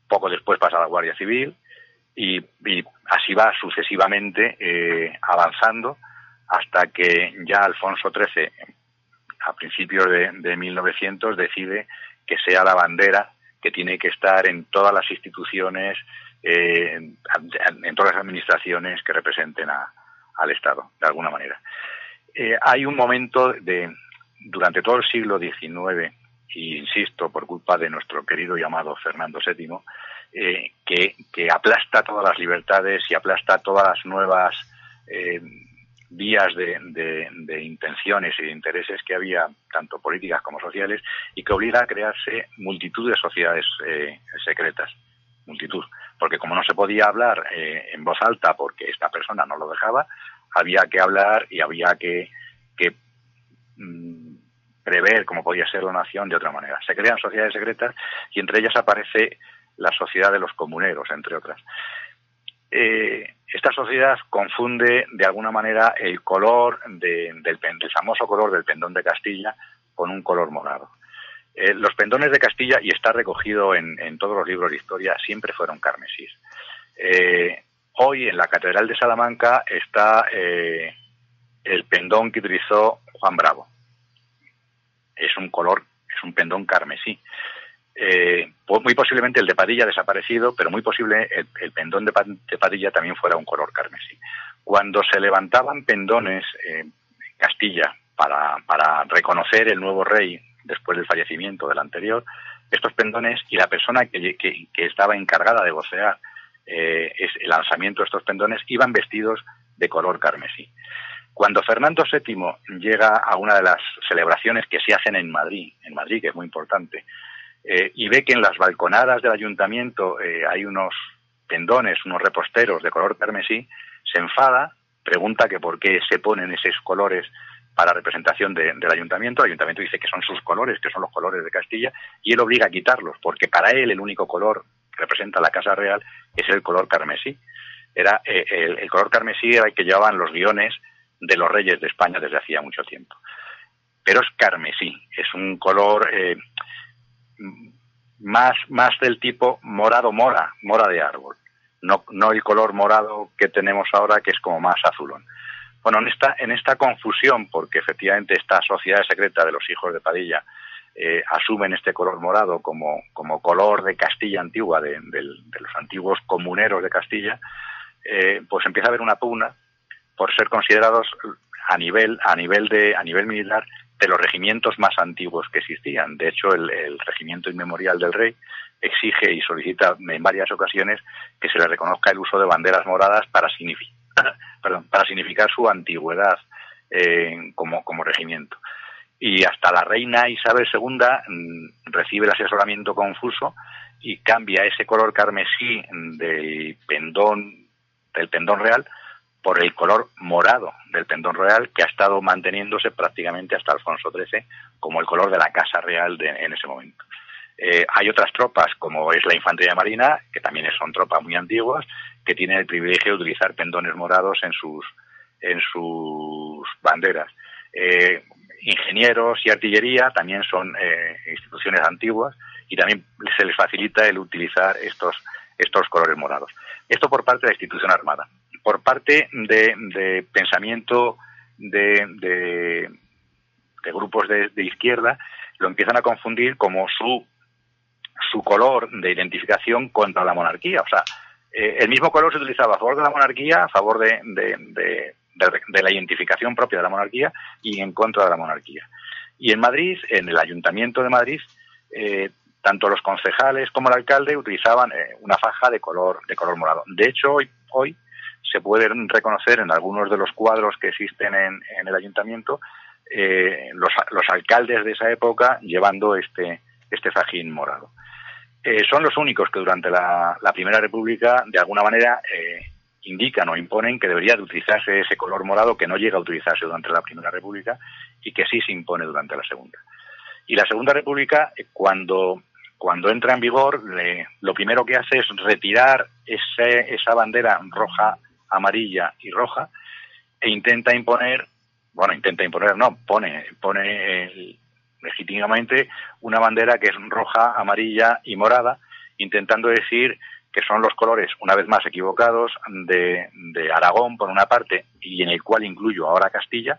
poco después pasa a la Guardia Civil y, y así va sucesivamente eh, avanzando hasta que ya Alfonso XIII, a principios de, de 1900, decide que sea la bandera que tiene que estar en todas las instituciones, eh, en, todas las administraciones que representen a, al Estado, de alguna manera. Eh, hay un momento de, durante todo el siglo XIX, y insisto, por culpa de nuestro querido llamado Fernando VII, eh, que, aplasta todas las libertades y aplasta todas las nuevas vías de, intenciones y de intereses que había, tanto políticas como sociales, y que obliga a crearse multitud de sociedades eh, secretas. Multitud. Porque como no se podía hablar eh, en voz alta porque esta persona no lo dejaba, había que hablar y había que, mmm, prever cómo podía ser la nación de otra manera. Se crean sociedades secretas y entre ellas aparece la sociedad de los comuneros, entre otras. Eh, esta sociedad confunde de alguna manera el color de, del, del, famoso color del pendón de Castilla con un color morado. Eh, los pendones de Castilla, y está recogido en, todos los libros de historia, siempre fueron carmesís. Eh, hoy en la Catedral de Salamanca está el pendón que utilizó Juan Bravo es un color, es un pendón carmesí. Eh, muy posiblemente el de Padilla desaparecido, pero muy posible el, pendón de, Padilla también fuera un color carmesí. Cuando se levantaban pendones eh, en Castilla para, para reconocer el nuevo rey después del fallecimiento del anterior, estos pendones y la persona que, que, que estaba encargada de vocear eh, el lanzamiento de estos pendones iban vestidos de color carmesí. Cuando Fernando VII llega a una de las celebraciones que se hacen en Madrid, en Madrid, que es muy importante, eh, y ve que en las balconadas del ayuntamiento eh, hay unos pendones, unos reposteros de color carmesí, se enfada, pregunta que por qué se ponen esos colores para representación de, del ayuntamiento. El ayuntamiento dice que son sus colores, que son los colores de Castilla, y él obliga a quitarlos, porque para él el único color que representa la Casa Real es el color carmesí. Era eh, el, color carmesí era el que llevaban los guiones de los reyes de España desde hacía mucho tiempo. Pero es carmesí, es un color más, más del tipo morado mora, mora de árbol, no, no el color morado que tenemos ahora que es como más azulón. Bueno, en esta, en esta confusión, porque efectivamente esta sociedad secreta de los hijos de Padilla eh, asumen este color morado como, como color de Castilla antigua, de, los antiguos comuneros de Castilla, eh, pues empieza a haber una pugna por ser considerados a nivel, a nivel de, a nivel militar de los regimientos más antiguos que existían. De hecho, el, regimiento inmemorial del rey exige y solicita en varias ocasiones que se le reconozca el uso de banderas moradas para significar, para significar su antigüedad eh, como, como regimiento. Y hasta la reina Isabel II mmm, recibe el asesoramiento confuso y cambia ese color carmesí del pendón, del pendón real por el color morado del pendón real que ha estado manteniéndose prácticamente hasta Alfonso XIII como el color de la Casa Real de, en ese momento. Eh, hay otras tropas, como es la Infantería Marina, que también son tropas muy antiguas, que tienen el privilegio de utilizar pendones morados en sus, en sus banderas. Eh, ingenieros y artillería también son eh, instituciones antiguas y también se les facilita el utilizar estos estos colores morados. Esto por parte de la institución armada. Por parte de, pensamiento de, de, grupos de, izquierda, lo empiezan a confundir como su, su color de identificación contra la monarquía. O sea, eh, el mismo color se utilizaba a favor de la monarquía, a favor de, de, la identificación propia de la monarquía y en contra de la monarquía. Y en Madrid, en el Ayuntamiento de Madrid, eh, tanto los concejales como el alcalde utilizaban eh, una faja de color, de color morado. De hecho, hoy, hoy se pueden reconocer en algunos de los cuadros que existen en, el ayuntamiento eh, los, los, alcaldes de esa época llevando este, este fajín morado. Eh, son los únicos que durante la, Primera República, de alguna manera, indican o imponen que debería de utilizarse ese color morado que no llega a utilizarse durante la Primera República y que sí se impone durante la Segunda. Y la Segunda República, cuando cuando entra en vigor, lo primero que hace es retirar esa bandera roja, amarilla y roja e intenta imponer, bueno, intenta imponer, no, pone, pone legítimamente una bandera que es roja, amarilla y morada, intentando decir que son los colores, una vez más equivocados, de, Aragón, por una parte, y en el cual incluyo ahora Castilla,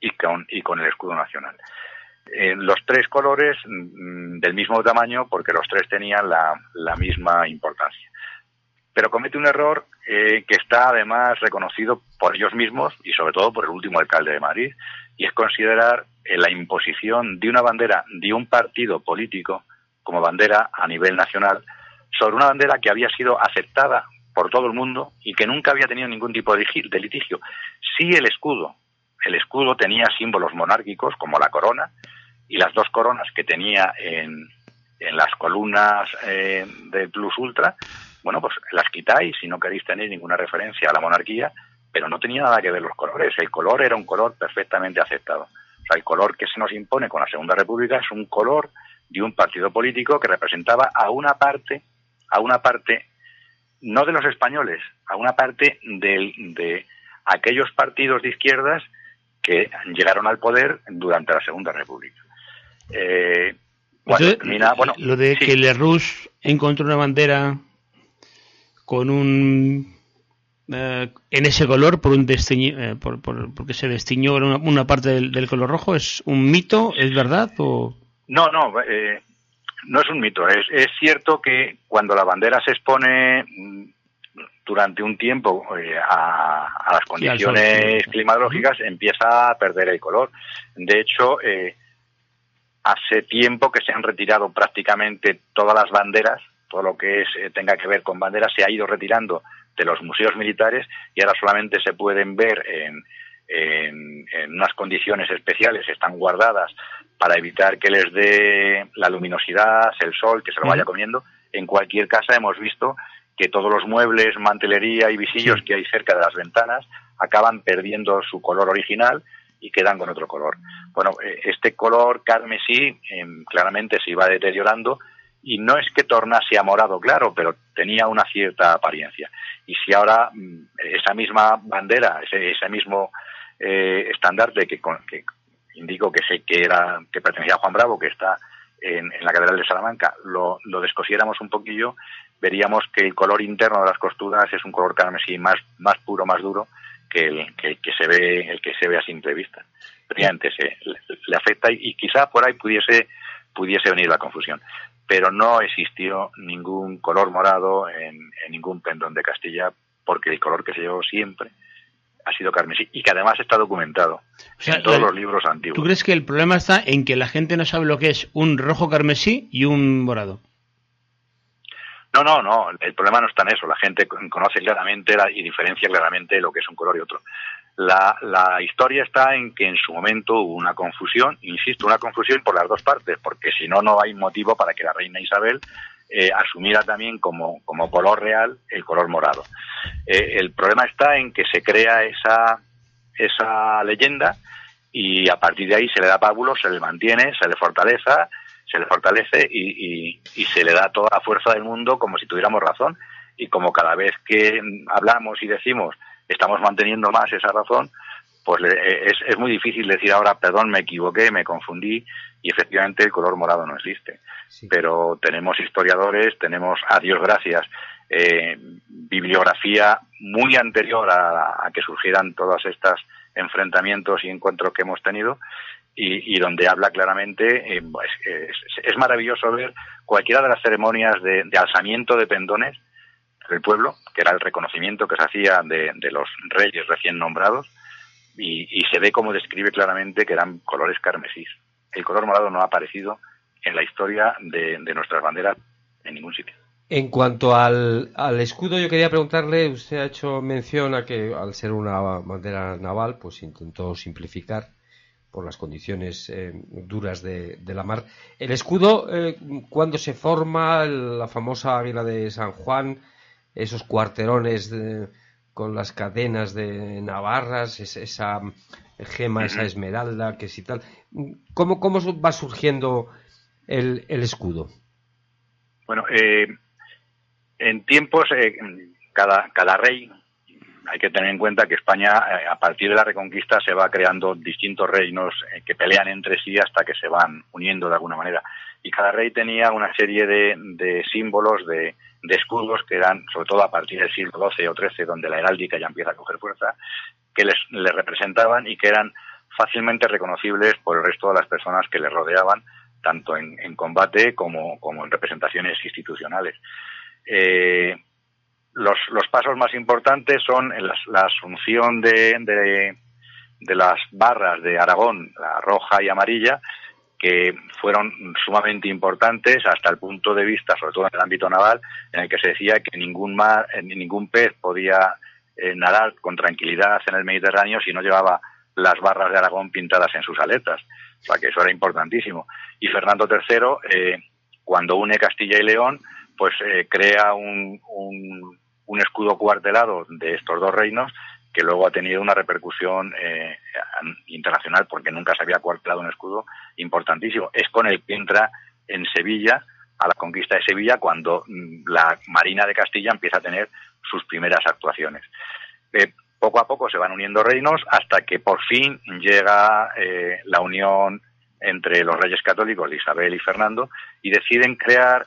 y y con el escudo nacional los tres colores mm, del mismo tamaño porque los tres tenían la, misma importancia. Pero comete un error eh, que está además reconocido por ellos mismos y sobre todo por el último alcalde de Madrid, y es considerar eh, la imposición de una bandera de un partido político como bandera a nivel nacional sobre una bandera que había sido aceptada por todo el mundo y que nunca había tenido ningún tipo de litigio. Sí el escudo, el escudo tenía símbolos monárquicos como la corona y las dos coronas que tenía en, en las columnas eh, del Plus Ultra, bueno, pues las quitáis si no queréis tener ninguna referencia a la monarquía, pero no tenía nada que ver los colores. El color era un color perfectamente aceptado. O sea, el color que se nos impone con la Segunda República es un color de un partido político que representaba a una parte, a una parte, no de los españoles, a una parte de, de aquellos partidos de izquierdas que llegaron al poder durante la Segunda República. Eh, bueno, lo de que Le Rouge encontró una bandera con un eh, en ese color por un eh, por, porque se destiñó una, parte del, color rojo es un mito es verdad o no no eh, no es un mito. Es, es cierto que cuando la bandera se expone mm, durante un tiempo a, las condiciones climatológicas empieza a perder el color. De hecho, eh, hace tiempo que se han retirado prácticamente todas las banderas, todo lo que es, eh, tenga que ver con banderas se ha ido retirando de los museos militares y ahora solamente se pueden ver en, en, unas condiciones especiales, están guardadas para evitar que les dé la luminosidad, el sol, que se lo vaya comiendo. En cualquier casa hemos visto que todos los muebles, mantelería y visillos que hay cerca de las ventanas acaban perdiendo su color original y quedan con otro color. Bueno, eh, este color carmesí em, claramente se iba deteriorando y no es que tornase a morado claro, pero tenía una cierta apariencia. Y si ahora mm, esa misma bandera, ese, ese mismo eh, estandarte que, que indico que sé que era que pertenecía a Juan Bravo, que está en, la Catedral de Salamanca, lo, lo, descosiéramos un poquillo, veríamos que el color interno de las costuras es un color carmesí más, más puro, más duro, que el que, se ve el que se ve a simple vista. Realmente se, le, afecta y, quizá por ahí pudiese pudiese venir la confusión. Pero no existió ningún color morado en, ningún pendón de Castilla porque el color que se llevó siempre ha sido carmesí y que además está documentado en todos los libros antiguos. ¿Tú crees que el problema está en que la gente no sabe lo que es un rojo carmesí y un morado? No, no, no. El problema no está en eso. La gente conoce claramente y diferencia claramente lo que es un color y otro. La, la, historia está en que en su momento hubo una confusión, insisto, una confusión por las dos partes, porque si no, no hay motivo para que la reina Isabel eh, asumiera también como, como, color real el color morado. Eh, el problema está en que se crea esa, esa leyenda y a partir de ahí se le da pábulo, se le mantiene, se le fortaleza se le fortalece y, y, se le da toda la fuerza del mundo como si tuviéramos razón y como cada vez que hablamos y decimos estamos manteniendo más esa razón, pues es, es muy difícil decir ahora, perdón, me equivoqué, me confundí, y efectivamente el color morado no existe. Pero tenemos historiadores, tenemos, a Dios gracias, eh, bibliografía muy anterior a, que surgieran todos estos enfrentamientos y encuentros que hemos tenido y, donde habla claramente, eh, pues, es, maravilloso ver cualquiera de las ceremonias de, alzamiento de pendones del pueblo, que era el reconocimiento que se hacía de, los reyes recién nombrados, y, se ve como describe claramente que eran colores carmesís el color morado no ha aparecido en la historia de, nuestras banderas en ningún sitio. En cuanto al, escudo, yo quería preguntarle, usted ha hecho mención a que al ser una bandera naval, pues intentó simplificar por las condiciones eh, duras de, la mar. El escudo, eh, cuando se forma la famosa águila de San Juan, esos cuarterones con las cadenas de navarras, esa gema, esa esmeralda, que si tal. ¿Cómo, cómo va surgiendo el, el escudo? Bueno, eh, en tiempos, eh, cada, cada rey, hay que tener en cuenta que España, eh, a partir de la Reconquista, se va creando distintos reinos que pelean entre sí hasta que se van uniendo de alguna manera. Y cada rey tenía una serie de, símbolos, de, de escudos que eran, sobre todo a partir del siglo XII o XIII, donde la heráldica ya empieza a coger fuerza, que les, representaban y que eran fácilmente reconocibles por el resto de las personas que les rodeaban, tanto en, combate como, en representaciones institucionales. Eh, los, pasos más importantes son la, asunción de, de, las barras de Aragón, la roja y amarilla, que fueron sumamente importantes hasta el punto de vista, sobre todo en el ámbito naval, en el que se decía que ningún mar, ningún pez podía eh, nadar con tranquilidad en el Mediterráneo si no llevaba las barras de Aragón pintadas en sus aletas. O sea que eso era importantísimo. Y Fernando III, eh, cuando une Castilla y León, pues eh, crea un, un, escudo cuartelado de estos dos reinos que luego ha tenido una repercusión internacional porque nunca se había cuartelado un escudo importantísimo. Es con el que entra en Sevilla, a la conquista de Sevilla, cuando mm, la Marina de Castilla empieza a tener sus primeras actuaciones. Eh, poco a poco se van uniendo reinos hasta que por fin llega eh, la unión entre los reyes católicos, Isabel y Fernando, y deciden crear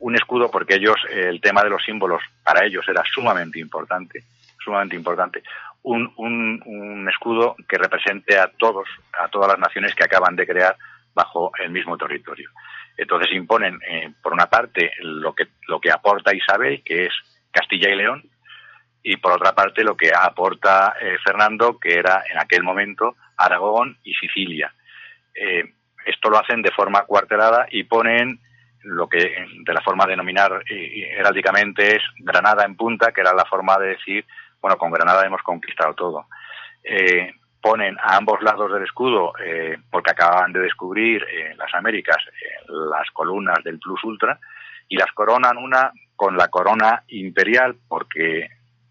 un escudo porque ellos, el tema de los símbolos para ellos era sumamente importante, sumamente importante. Un, un, escudo que represente a todos, a todas las naciones que acaban de crear bajo el mismo territorio. Entonces imponen, eh, por una parte, lo que, lo que aporta Isabel, que es Castilla y León, y por otra parte lo que aporta eh, Fernando, que era en aquel momento Aragón y Sicilia. Eh, esto lo hacen de forma cuartelada y ponen lo que de la forma de denominar heráldicamente es Granada en punta, que era la forma de decir, bueno, con Granada hemos conquistado todo. Eh, ponen a ambos lados del escudo, porque acaban de descubrir en las Américas las columnas del Plus Ultra, y las coronan una con la corona imperial, porque,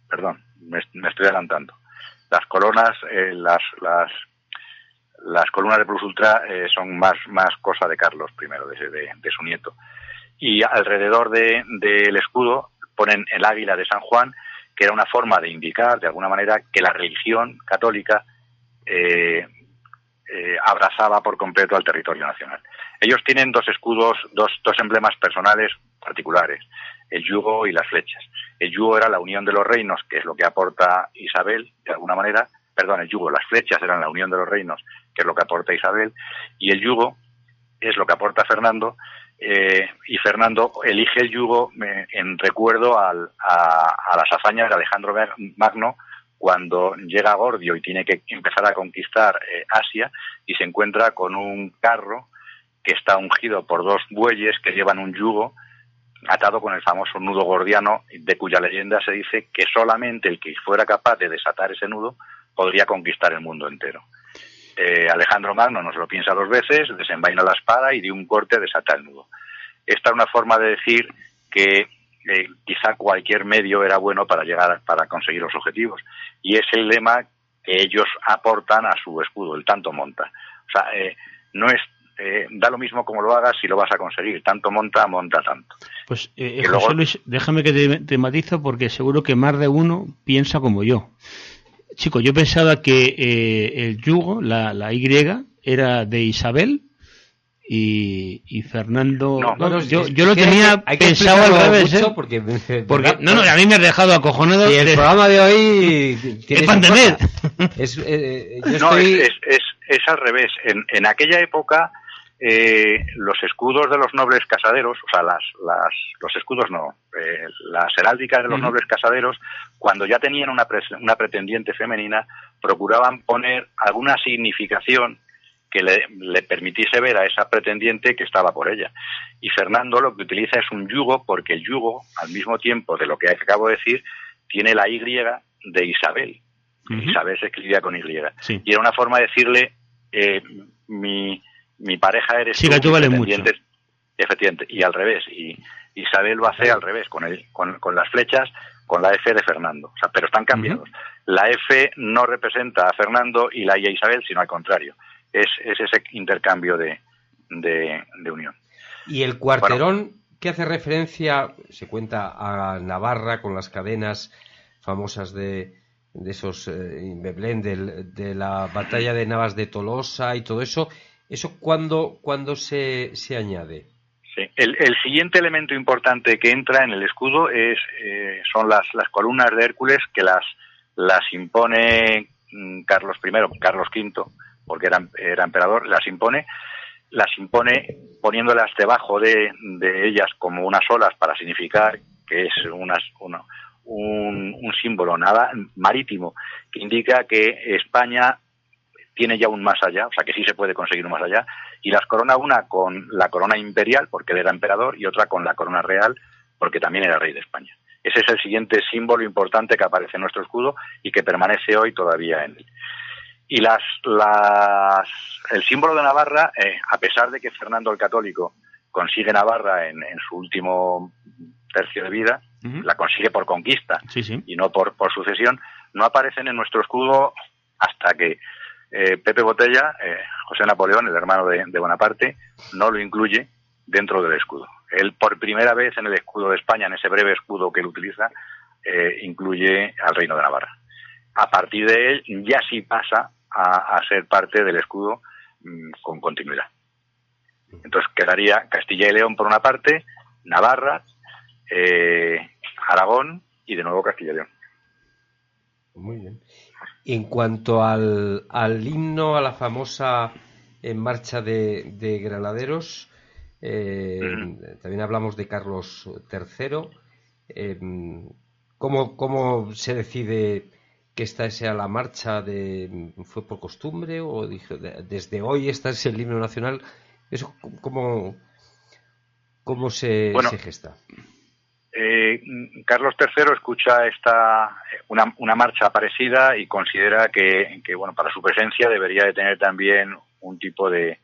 perdón, me, estoy adelantando. Las coronas, eh, las, las, las columnas de Plus Ultra eh, son más, más cosa de Carlos I, de, de, su nieto. Y alrededor del de, escudo ponen el águila de San Juan, que era una forma de indicar, de alguna manera, que la religión católica eh, abrazaba por completo al territorio nacional. Ellos tienen dos escudos, dos, dos emblemas personales particulares el yugo y las flechas. El yugo era la unión de los reinos, que es lo que aporta Isabel, de alguna manera, perdón, el yugo, las flechas eran la unión de los reinos, que es lo que aporta Isabel, y el yugo es lo que aporta Fernando, eh, y Fernando elige el yugo eh, en recuerdo a, las hazañas de Alejandro Magno cuando llega a Gordio y tiene que empezar a conquistar eh, Asia y se encuentra con un carro que está ungido por dos bueyes que llevan un yugo atado con el famoso nudo gordiano, de cuya leyenda se dice que solamente el que fuera capaz de desatar ese nudo podría conquistar el mundo entero. Eh, Alejandro Magno nos lo piensa dos veces, desenvaina la espada y de un corte desata el nudo. Esta es una forma de decir que eh, quizá cualquier medio era bueno para llegar para conseguir los objetivos y es el lema que ellos aportan a su escudo, el tanto monta. O sea, eh, no es eh, da lo mismo como lo hagas si lo vas a conseguir. Tanto monta, monta tanto. Pues eh, José Luis, déjame que te, te, matizo porque seguro que más de uno piensa como yo. Chico, yo pensaba que eh, el yugo, la, la Y, era de Isabel y, y Fernando. No, No, no, yo, yo lo que hay tenía que- hay que pensado al revés, mucho ¿eh? porque, Porque, no, no, a mí me has dejado acojonado. Y el de- programa de hoy tiene Es. Es, eh, yo No, estoy- es, es, es, es al revés. En, en aquella época, eh, los escudos de los nobles casaderos, o sea, las, las, los escudos no, eh, las heráldicas de los nobles casaderos, cuando ya tenían una, pres- una pretendiente femenina, procuraban poner alguna significación que le, le permitiese ver a esa pretendiente que estaba por ella. Y Fernando lo que utiliza es un yugo, porque el yugo, al mismo tiempo de lo que acabo de decir, tiene la Y de Isabel. Isabel se escribía con Y. Sí. Y era una forma de decirle, eh, mi, mi pareja eres Sí, que tú mucho. es- Efectivamente, y al revés. Y Isabel lo hace al revés, con, el, con, con las flechas, con la F de Fernando. O sea, pero están cambiados. La F no representa a Fernando y la I a Isabel, sino al contrario. Es, es ese intercambio de, de, de unión. Y el cuarterón que hace referencia, se cuenta a Navarra con las cadenas famosas de, de esos eh, Beblén, de la batalla de Navas de Tolosa y todo eso, ¿eso cuándo, cuándo se, se añade? Sí. El, el siguiente elemento importante que entra en el escudo es eh, son las, las columnas de Hércules que las, las impone mm, Carlos I, Carlos V, porque era, era emperador, las impone, las impone poniéndolas debajo de, de ellas como unas olas para significar que es unas, una- un, un símbolo nada marítimo que indica que España tiene ya un más allá, o sea que sí se puede conseguir un más allá, y las corona una con la corona imperial, porque él era emperador, y otra con la corona real, porque también era rey de España. Ese es el siguiente símbolo importante que aparece en nuestro escudo y que permanece hoy todavía en él. Y las, las, el símbolo de Navarra, eh, a pesar de que Fernando el Católico consigue Navarra en, en su último tercio de vida, la consigue por conquista, Sí, sí. y no por, por sucesión, no aparecen en nuestro escudo hasta que eh, Pepe Botella, eh, José Napoleón, el hermano de, Bonaparte, no lo incluye dentro del escudo. Él, por primera vez en el escudo de España, en ese breve escudo que él utiliza, eh, incluye al Reino de Navarra. A partir de él, ya sí pasa a, a ser parte del escudo mm, con continuidad. Entonces quedaría Castilla y León por una parte, Navarra, eh, Aragón y de nuevo Castilla y León. Muy bien. En cuanto al, al himno, a la famosa En Marcha de, de Granaderos, eh, Ujú. también hablamos de Carlos III. Eh, ¿cómo, ¿Cómo se decide que esta sea la marcha? De, ¿Fue por costumbre o dijo, de- desde hoy esta es el himno nacional? ¿Eso cómo, cómo se, Bueno, se gesta? Eh, Carlos III escucha esta una, una marcha parecida y considera que, bueno para su presencia debería de tener también un tipo de,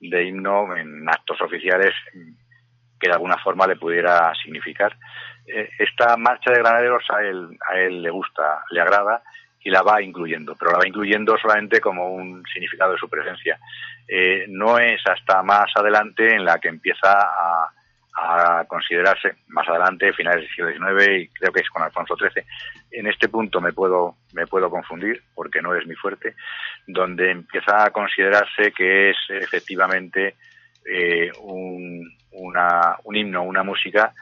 de himno en actos oficiales que de alguna forma le pudiera significar. Eh, esta marcha de granaderos a él, a él le gusta, le agrada y la va incluyendo, pero la va incluyendo solamente como un significado de su presencia. Eh, no es hasta más adelante en la que empieza a, a considerarse más adelante, finales del siglo XIX y creo que es con Alfonso XIII. En este punto me puedo me puedo confundir porque no es mi fuerte, donde empieza a considerarse que es efectivamente eh, un, una, un himno, una música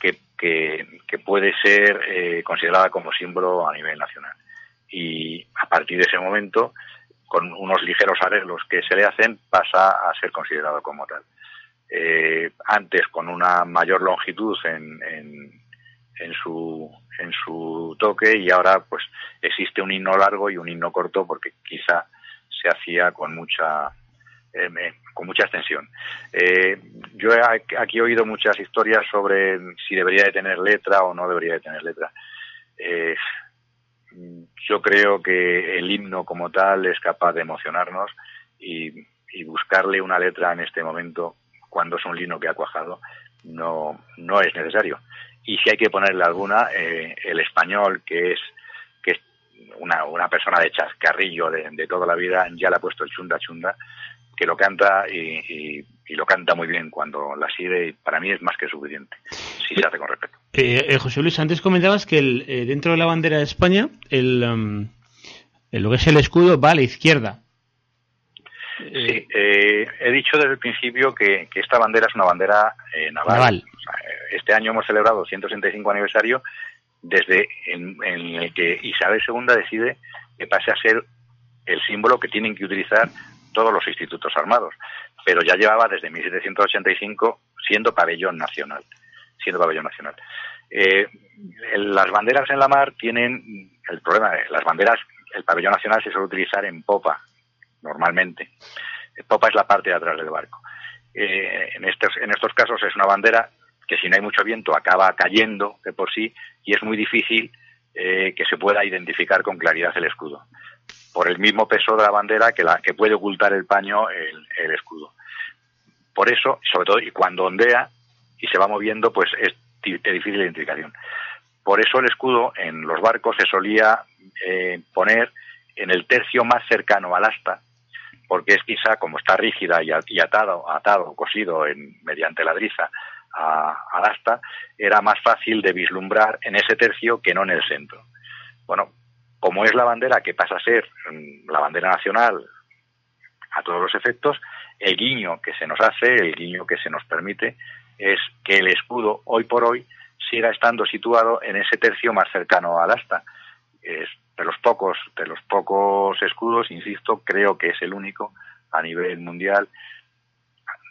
que, que, que puede ser eh, considerada como símbolo a nivel nacional. Y a partir de ese momento, con unos ligeros arreglos que se le hacen, pasa a ser considerado como tal eh, antes con una mayor longitud en, en, su, en su toque y ahora pues existe un himno largo y un himno corto porque quizá se hacía con mucha eh, con mucha extensión. Eh, yo he, aquí he oído muchas historias sobre si debería de tener letra o no debería de tener letra. Eh, yo creo que el himno como tal es capaz de emocionarnos y, y buscarle una letra en este momento cuando es un lino que ha cuajado, no, no es necesario. Y si hay que ponerle alguna, eh, el español, que es, que es una, una persona de chascarrillo de, de, toda la vida, ya le ha puesto el chunda chunda, que lo canta y, y, y, lo canta muy bien cuando la sigue y para mí es más que suficiente, si se hace con respeto. Eh, eh, José Luis, antes comentabas que el, eh, dentro de la bandera de España, el, um, en lo que es el escudo va a la izquierda. Sí, eh, he dicho desde el principio que, esta bandera es una bandera eh, naval. este año hemos celebrado el 165 aniversario desde en, el que Isabel II decide que pase a ser el símbolo que tienen que utilizar todos los institutos armados. Pero ya llevaba desde 1785 siendo pabellón nacional. Siendo pabellón nacional. Eh, las banderas en la mar tienen el problema de las banderas, el pabellón nacional se suele utilizar en popa, normalmente. Popa es la parte de atrás del barco. Eh, en, estos, en estos casos es una bandera que si no hay mucho viento acaba cayendo de por sí y es muy difícil eh, que se pueda identificar con claridad el escudo por el mismo peso de la bandera que la que puede ocultar el paño el, escudo por eso sobre todo y cuando ondea y se va moviendo pues es de difícil identificación por eso el escudo en los barcos se solía eh, poner en el tercio más cercano al asta porque es quizá como está rígida y atado atado cosido en, mediante ladriza al asta, era más fácil de vislumbrar en ese tercio que no en el centro. Bueno, como es la bandera que pasa a ser mm, la bandera nacional a todos los efectos, el guiño que se nos hace, el guiño que se nos permite, es que el escudo hoy por hoy siga estando situado en ese tercio más cercano al asta. De los pocos, de los pocos escudos, insisto, creo que es el único a nivel mundial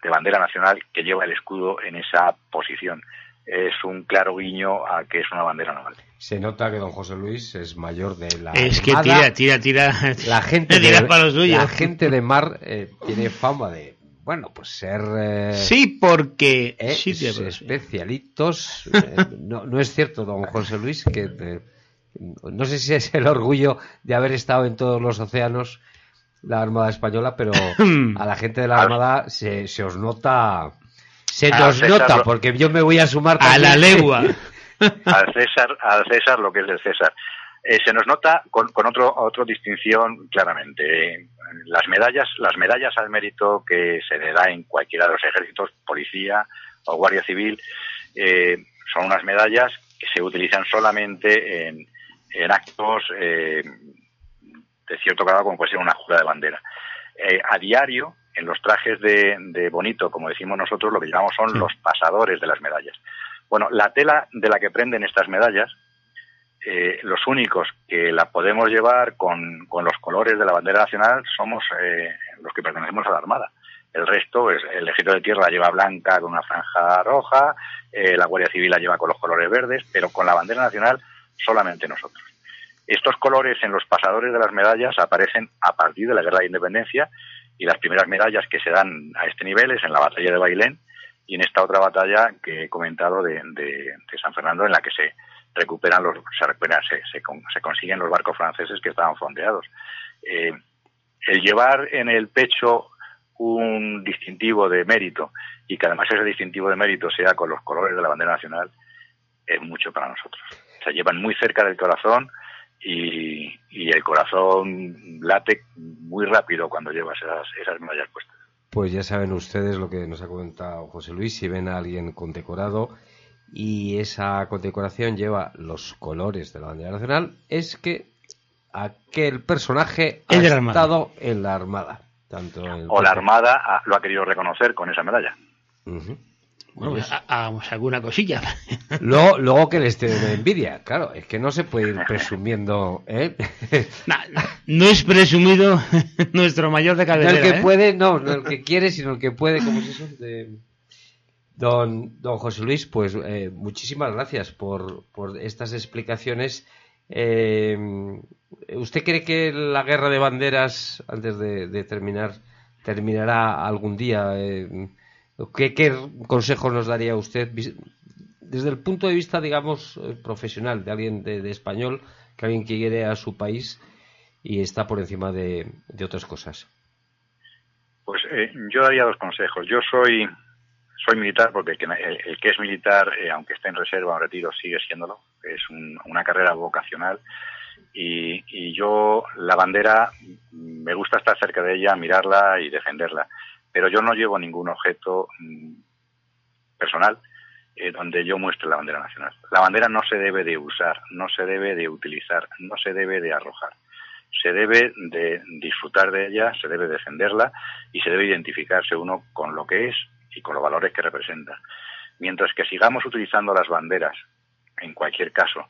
de bandera nacional que lleva el escudo en esa posición. Es un claro guiño a que es una bandera naval. Se nota que don José Luis es mayor de la. Es que tira, tira, tira. La gente, de, la gente de mar eh, tiene fama de bueno, pues ser... Eh, sí, porque... Eh, especialitos. no, no, es cierto, don José Luis, que... no sé si es el orgullo de haber estado en todos los océanos la Armada Española, pero a la gente de la Armada se, se os nota, se nos nota, porque yo me voy a sumar a la legua. al César, al César lo que es del César. Eh, se nos nota con, con otro, otra distinción claramente. las medallas, las medallas al mérito que se le da en cualquiera de los ejércitos, policía o guardia civil, eh, son unas medallas que se utilizan solamente en, en actos eh, de cierto grado como puede ser una jura de bandera. Eh, a diario, en los trajes de, bonito, como decimos nosotros, lo que llamamos son los pasadores de las medallas. Bueno, la tela de la que prenden estas medallas, eh, los únicos que la podemos llevar con, los colores de la bandera nacional somos eh, los que pertenecemos a la Armada. El resto, es, el ejército de tierra la lleva blanca con una franja roja, la Guardia Civil la lleva con los colores verdes, pero con la bandera nacional solamente nosotros. Estos colores en los pasadores de las medallas aparecen a partir de la Guerra de Independencia y las primeras medallas que se dan a este nivel es en la batalla de Bailén y en esta otra batalla que he comentado de, San Fernando en la que se recuperan los se, se, consiguen los barcos franceses que estaban fondeados. Eh, el llevar en el pecho un distintivo de mérito y que además ese distintivo de mérito sea con los colores de la bandera nacional es mucho para nosotros. Se llevan muy cerca del corazón y, el corazón late muy rápido cuando llevas esas, esas medallas puestas. Pues ya saben ustedes lo que nos ha comentado José Luis, si ven a alguien condecorado y esa condecoración lleva los colores de la bandera nacional, es que aquel personaje ha estado en la Armada. Tanto o la Armada lo ha querido reconocer con esa medalla. Bueno, pues, hagamos alguna cosilla. Luego, luego que les de envidia, claro, es que no se puede ir presumiendo, ¿eh? no es presumido nuestro mayor de cabecera. No el que ¿eh? puede, no, no el que quiere, sino el que puede, como es eso? De... Don, don José Luis, pues eh, muchísimas gracias por, por estas explicaciones. Eh, ¿Usted cree que la guerra de banderas, antes de, de terminar, terminará algún día? ¿Qué, ¿Qué, consejos nos daría usted desde el punto de vista, digamos, eh, profesional, de alguien de, español, que alguien que quiere a su país y está por encima de, otras cosas? Pues eh, yo daría dos consejos. Yo soy militar porque el, que es militar, eh, aunque esté en reserva o en retiro, sigue siéndolo. Es una carrera vocacional y yo la bandera me gusta estar cerca de ella, mirarla y defenderla pero yo no llevo ningún objeto mm, personal eh, donde yo muestre la bandera nacional. La bandera no se debe de usar, no se debe de utilizar, no se debe de arrojar. se debe de disfrutar de ella, se debe defenderla y se debe identificarse uno con lo que es y con los valores que representa. Mientras que sigamos utilizando las banderas, en cualquier caso,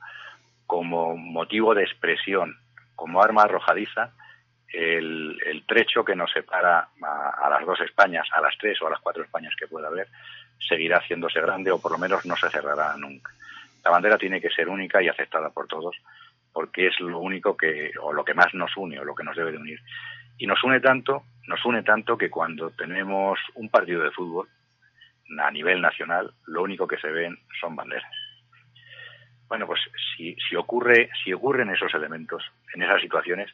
como motivo de expresión, como arma arrojadiza, el, trecho que nos separa a, las dos Españas, a las tres o a las cuatro Españas que pueda haber, seguirá haciéndose grande o por lo menos no se cerrará nunca. La bandera tiene que ser única y aceptada por todos porque es lo único que o lo que más nos une o lo que nos debe de unir. Y nos une tanto, nos une tanto que cuando tenemos un partido de fútbol a nivel nacional, lo único que se ven son banderas. Bueno, pues si, si ocurre, si ocurren esos elementos en esas situaciones,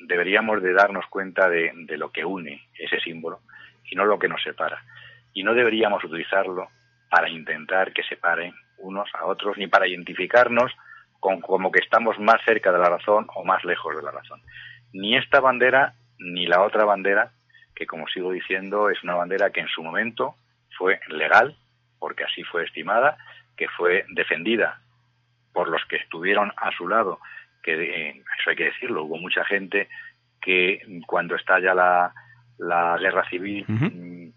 deberíamos de darnos cuenta de, lo que une ese símbolo y no lo que nos separa. Y no deberíamos utilizarlo para intentar que separen unos a otros, ni para identificarnos con como que estamos más cerca de la razón o más lejos de la razón. Ni esta bandera ni la otra bandera, que como sigo diciendo es una bandera que en su momento fue legal, porque así fue estimada, que fue defendida por los que estuvieron a su lado, que eh, eso hay que decirlo, hubo mucha gente que cuando estalla la, la guerra civil mm,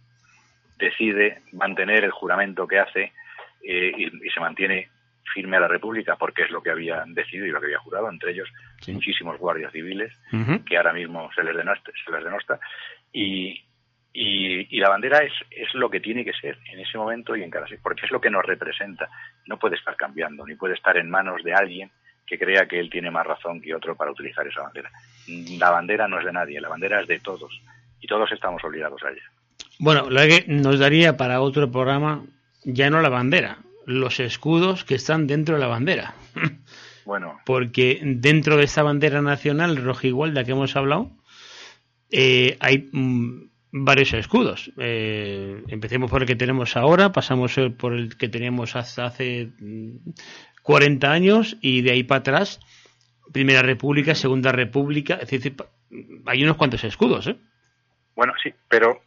decide mantener el juramento que hace eh, y, se mantiene firme a la República porque es lo que había decidido y lo que había jurado, entre ellos muchísimos guardias civiles que ahora mismo se les denosta, se les denosta. Y, y, la bandera es, es lo que tiene que ser en ese momento y en cada porque es lo que nos representa. No puede estar cambiando, ni puede estar en manos de alguien que crea que él tiene más razón que otro para utilizar esa bandera. La bandera no es de nadie, la bandera es de todos y todos estamos obligados a ella. Bueno, lo que nos daría para otro programa ya no la bandera, los escudos que están dentro de la bandera. Bueno. Porque dentro de esa bandera nacional rojigualda que hemos hablado, eh, hay mm, varios escudos. Eh, empecemos por el que tenemos ahora, pasamos por el que teníamos hasta hace 40 mm, años y de ahí para atrás, Primera República, Segunda República, es decir, hay unos cuantos escudos. ¿eh? Bueno, sí, pero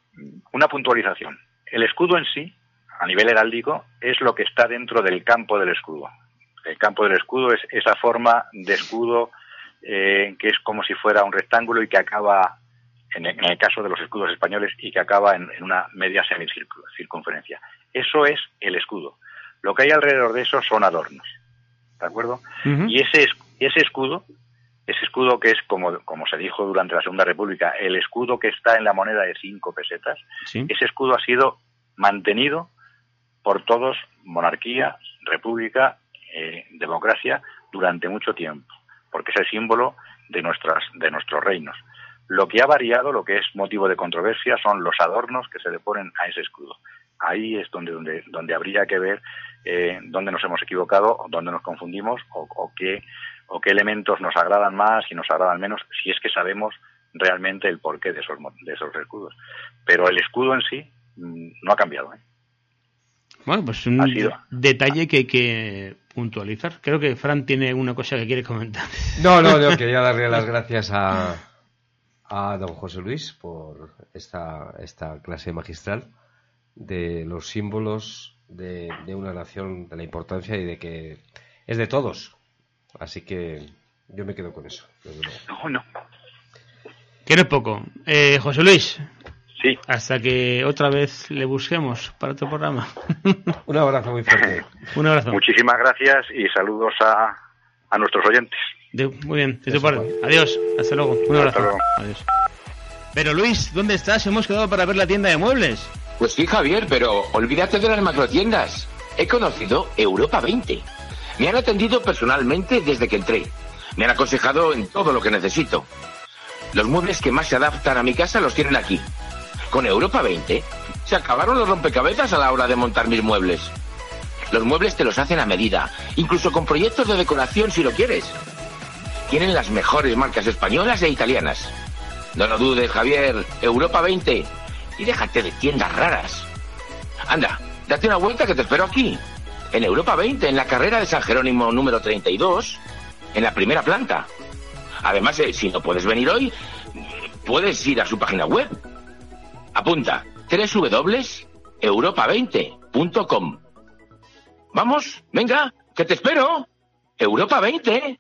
una puntualización. El escudo en sí a nivel heráldico, es lo que está dentro del campo del escudo. El campo del escudo es esa forma de escudo eh, que es como si fuera un rectángulo y que acaba, en el, caso de los escudos españoles, y que acaba en, una media semicircunferencia. Eso es el escudo. Lo que hay alrededor de eso son adornos. ¿De acuerdo? Y ese, ese escudo, ese escudo que es, como, como se dijo durante la Segunda República, el escudo que está en la moneda de cinco pesetas, ese escudo ha sido mantenido por todos monarquía, república, eh, democracia durante mucho tiempo, porque es el símbolo de, nuestras, de nuestros reinos. Lo que ha variado, lo que es motivo de controversia, son los adornos que se le ponen a ese escudo. Ahí es donde, donde, donde habría que ver eh, dónde nos hemos equivocado, dónde nos confundimos o, o, qué, o qué elementos nos agradan más y nos agradan menos, si es que sabemos realmente el porqué de esos, de esos escudos. Pero el escudo en sí mm, no ha cambiado. ¿eh? Bueno, pues un detalle que hay que puntualizar. Creo que Fran tiene una cosa que quiere comentar. No, no, yo quería darle las gracias a, a don José Luis por esta, esta clase magistral de los símbolos de, de una nación, de la importancia y de que es de todos. Así que yo me quedo con eso. No, no. Quiero poco. Eh, José Luis, Sí. Hasta que otra vez le busquemos para otro programa. Un abrazo muy fuerte. Un abrazo. Muchísimas gracias y saludos a, a nuestros oyentes. muy bien, Adiós, hasta luego. Un abrazo. Adiós. Pero Luis, ¿dónde estás? Hemos quedado para ver la tienda de muebles. Pues sí, Javier, pero olvídate de las macrotiendas. He conocido Europa 20. Me han atendido personalmente desde que entré. Me han aconsejado en todo lo que necesito. Los muebles que más se adaptan a mi casa los tienen aquí. Con Europa 20 se acabaron los rompecabezas a la hora de montar mis muebles. Los muebles te los hacen a medida, incluso con proyectos de decoración si lo quieres. Tienen las mejores marcas españolas e italianas. No lo dudes, Javier, Europa 20. Y déjate de tiendas raras. Anda, date una vuelta que te espero aquí. En Europa 20, en la carrera de San Jerónimo número 32, en la primera planta. Además, eh, si no puedes venir hoy, puedes ir a su página web Apunta, www.europa20.com. Vamos, venga, que te espero. Europa 20.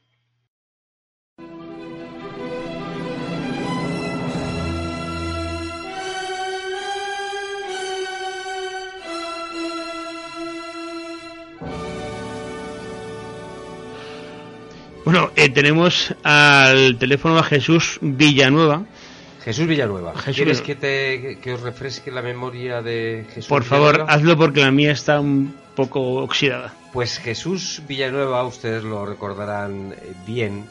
Bueno, eh, tenemos al teléfono a Jesús Villanueva. Jesús Villanueva. ¿Quieres que, te, que os refresque la memoria de Jesús Por favor, hazlo porque la mía está un poco oxidada. Pues Jesús Villanueva, ustedes lo recordarán eh, bien,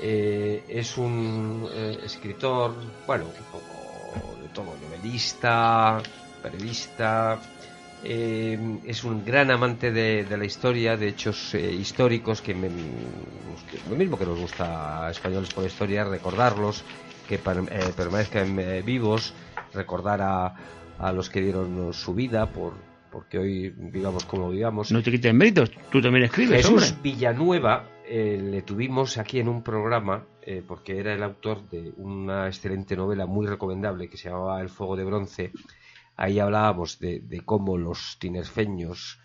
eh, es un eh, escritor, bueno, un poco de todo, novelista, periodista, es un gran amante de, la historia, de hechos históricos, que, lo mismo que nos gusta a españoles por la historia, recordarlos, que permanezcan vivos, recordar a, a los que dieron su vida por, porque hoy vivamos como vivamos. No te quiten méritos, tú también escribes. Jesús Villanueva eh, le tuvimos aquí en un programa eh, porque era el autor de una excelente novela muy recomendable que se llamaba El fuego de bronce. Ahí hablábamos de, cómo los tinerfeños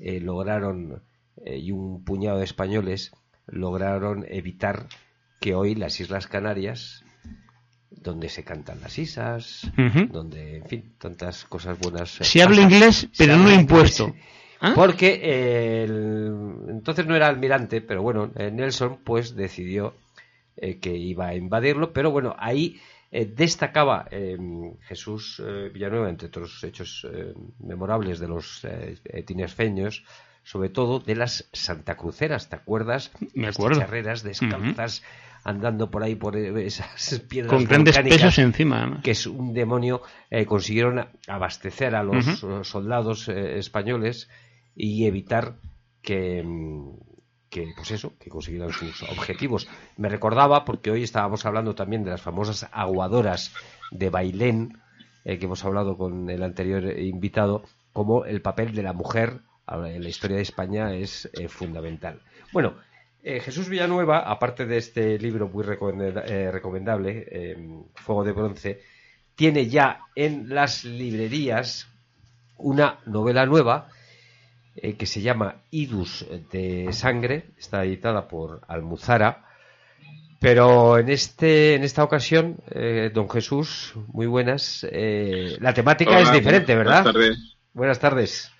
eh, lograron, y un puñado de españoles, lograron evitar que hoy las Islas Canarias donde se cantan las isas, donde, en fin, tantas cosas buenas. Se habla inglés, pero no impuesto. ¿Ah? Porque entonces no era almirante, pero bueno, eh, Nelson pues decidió eh, que iba a invadirlo, pero bueno, ahí eh, destacaba Jesús Villanueva, entre otros hechos memorables de los tinerfeños, sobre todo de las santacruceras, ¿te acuerdas? Me acuerdo. Las descalzas andando por ahí por esas piedras con grandes pesos encima que es un demonio eh, consiguieron abastecer a los soldados eh, españoles y evitar que mm, que pues eso que consiguieran sus objetivos. Me recordaba porque hoy estábamos hablando también de las famosas aguadoras de Bailén eh, que hemos hablado con el anterior invitado como el papel de la mujer en la historia de España es fundamental. Bueno eh, Jesús Villanueva, aparte de este libro muy eh, recomendable, em, Fuego de Bronce, tiene ya en las librerías una novela nueva eh, que se llama Idus de Sangre, está editada por Almuzara. Pero en este en esta ocasión, don Jesús, muy buenas. la temática es diferente, ¿verdad? Buenas tardes. Buenas tardes.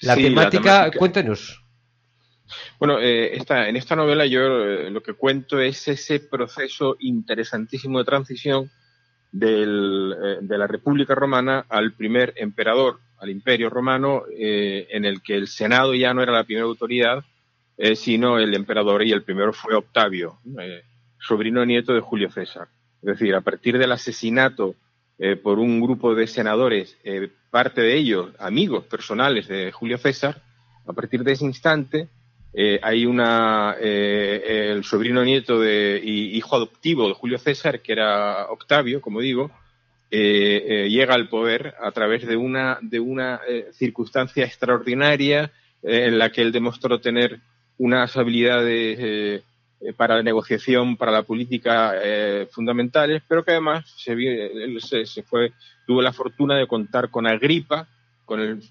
La, temática, cuéntenos. Bueno, eh, en esta novela yo eh, lo que cuento es ese proceso interesantísimo de transición eh, de la República Romana al primer emperador, al Imperio Romano, en el que el Senado ya no era la primera autoridad, sino el emperador, y el primero fue Octavio, sobrino nieto de Julio César. Es decir, a partir del asesinato por un grupo de senadores, parte de ellos amigos personales de Julio César, a partir de ese instante, eh, hay una, eh, el sobrino nieto de, y hijo adoptivo de Julio César, que era Octavio, como digo, eh, llega al poder a través de una, de una circunstancia extraordinaria en la que él demostró tener unas habilidades para la negociación, para la política fundamentales, pero que además se, él se fue, tuvo la fortuna de contar con Agripa, con el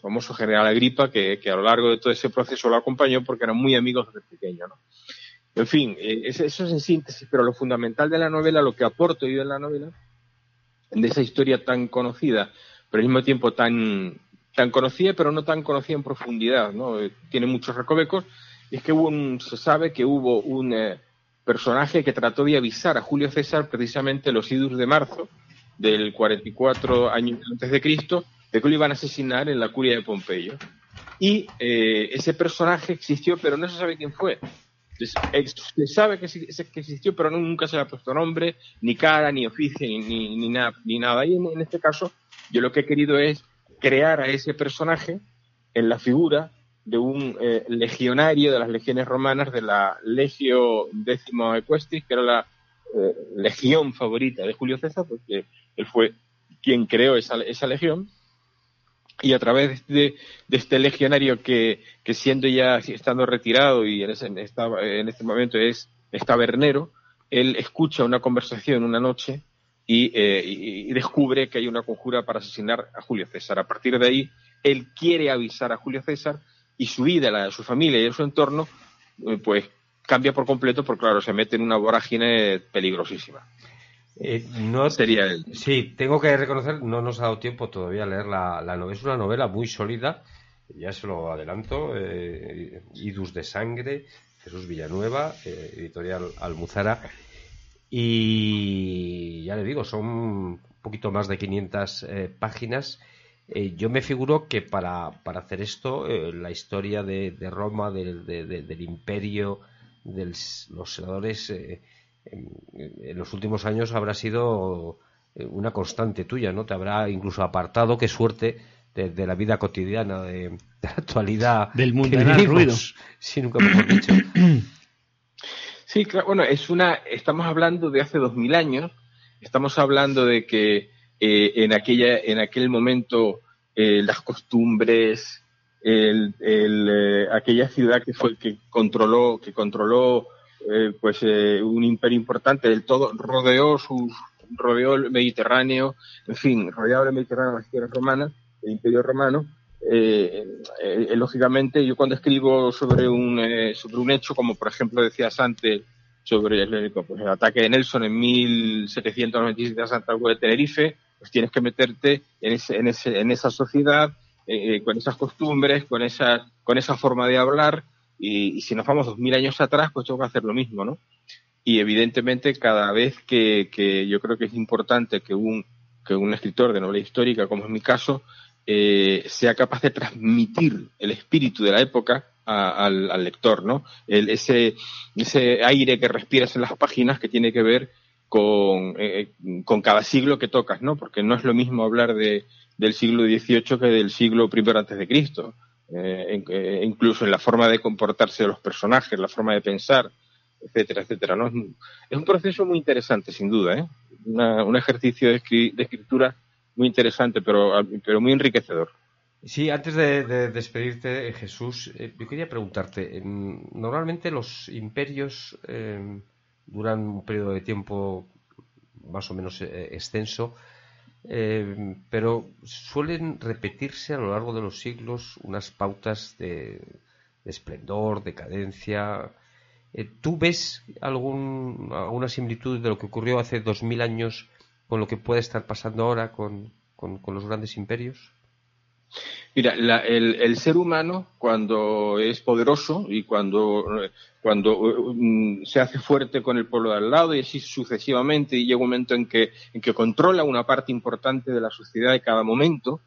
famoso general Agripa, que, a lo largo de todo ese proceso lo acompañó porque eran muy amigos desde pequeño. ¿no? En fin, eh, eso es en síntesis, pero lo fundamental de la novela, lo que aporto yo en la novela, de esa historia tan conocida, pero al mismo tiempo tan, tan conocida, pero no tan conocida en profundidad, ¿no? Eh, tiene muchos recovecos, es que hubo un, se sabe que hubo un eh, personaje que trató de avisar a Julio César precisamente los idus de marzo del 44 años antes de Cristo, de que lo iban a asesinar en la curia de Pompeyo. Y eh, ese personaje existió, pero no se sabe quién fue. se sabe que, existió, pero nunca se le ha puesto nombre, ni cara, ni oficio, ni, ni, nada, ni nada. Y en, este caso, yo lo que he querido es crear a ese personaje en la figura de un eh, legionario de las legiones romanas de la Legio Décimo Equestris, que era la eh, legión favorita de Julio César, porque él fue quien creó esa, esa legión y a través de, este legionario que, siendo ya estando retirado y en, ese, en este momento es, tabernero, él escucha una conversación una noche eh, y, descubre que hay una conjura para asesinar a Julio César. A partir de ahí, él quiere avisar a Julio César y su vida, la de su familia y su entorno, eh, pues cambia por completo porque, claro, se mete en una vorágine peligrosísima. Eh, no sería él. Sí, tengo que reconocer, no nos ha dado tiempo todavía a leer la, novela. Es una novela muy sólida, ya se lo adelanto. Eh, Idus de sangre, Jesús Villanueva, editorial Almuzara. Y ya le digo, son un poquito más de 500 páginas. yo me figuro que para, para hacer esto, la historia de, Roma, del imperio, de los senadores, en, los últimos años habrá sido una constante tuya, ¿no? Te habrá incluso apartado, qué suerte, de, la vida cotidiana, de, la actualidad. Del mundo del ruido. Sí, nunca hemos dicho. Sí, claro, bueno, es una, estamos hablando de hace dos mil años, estamos hablando de que eh, en, aquella, en aquel momento eh, las costumbres, el, eh, aquella ciudad que fue que controló, que controló pues un imperio importante. Del todo, rodeó sus rodeó el Mediterráneo, en fin, rodeado el Mediterráneo las tierras romanas, el Imperio Romano, eh, eh, lógicamente yo cuando escribo sobre un, eh, sobre un hecho, como por ejemplo decías antes, sobre el, pues, ataque de Nelson en 1797 a Santa Cruz de Tenerife, pues tienes que meterte en, ese, en, ese, en esa sociedad, con esas costumbres, con esa, con esa forma de hablar, y, si nos vamos dos mil años atrás, pues tengo que hacer lo mismo, ¿no? Y evidentemente cada vez que, que yo creo que es importante que un, que un escritor de novela histórica, como es mi caso, eh, sea capaz de transmitir el espíritu de la época al, lector, ¿no? ese, ese aire que respiras en las páginas que tiene que ver con, eh, con cada siglo que tocas, ¿no? Porque no es lo mismo hablar de, del siglo XVIII que del siglo I antes de Cristo. Eh, incluso en la forma de comportarse de los personajes, la forma de pensar, etcétera, etcétera. ¿no? Es, un proceso muy interesante, sin duda, ¿eh? un ejercicio de, escritura muy interesante, pero, pero muy enriquecedor. Sí, antes de, despedirte, Jesús, eh, yo quería preguntarte, normalmente los imperios eh, duran un periodo de tiempo más o menos eh, pero suelen repetirse a lo largo de los siglos unas pautas de, esplendor, decadencia. ¿Tú ves algún, alguna similitud de lo que ocurrió hace dos mil años con lo que puede estar pasando ahora con, los grandes imperios? Mira, el, ser humano cuando es poderoso y cuando, cuando mm, se hace fuerte con el pueblo de al lado y así sucesivamente y llega un momento en que, en que controla una parte importante de la sociedad de cada momento,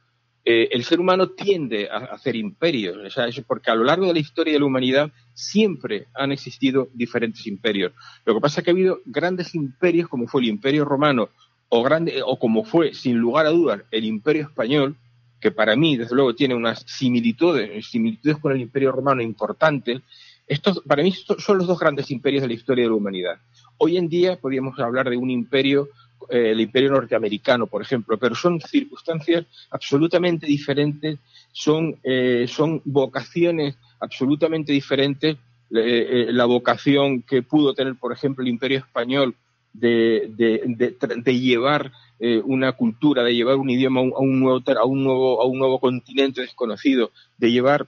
eh, el ser humano tiende a hacer imperios, o sea, porque a lo largo de la historia de la humanidad siempre han existido diferentes imperios. Lo que pasa es que ha habido grandes imperios como fue el Imperio Romano o, grande, o como fue, sin lugar a dudas, el Imperio Español, que para mí, desde luego, tiene unas similitudes, similitudes con el Imperio Romano importantes, estos, para mí son los dos grandes imperios de la historia de la humanidad. Hoy en día podríamos hablar de un imperio, eh, el imperio norteamericano, por ejemplo, pero son circunstancias absolutamente diferentes, son, eh, son vocaciones absolutamente diferentes. Eh, la vocación que pudo tener, por ejemplo, el imperio español de, llevar eh, una cultura, de llevar un idioma a un, nuevo, a un, nuevo, a un nuevo continente desconocido, de llevar,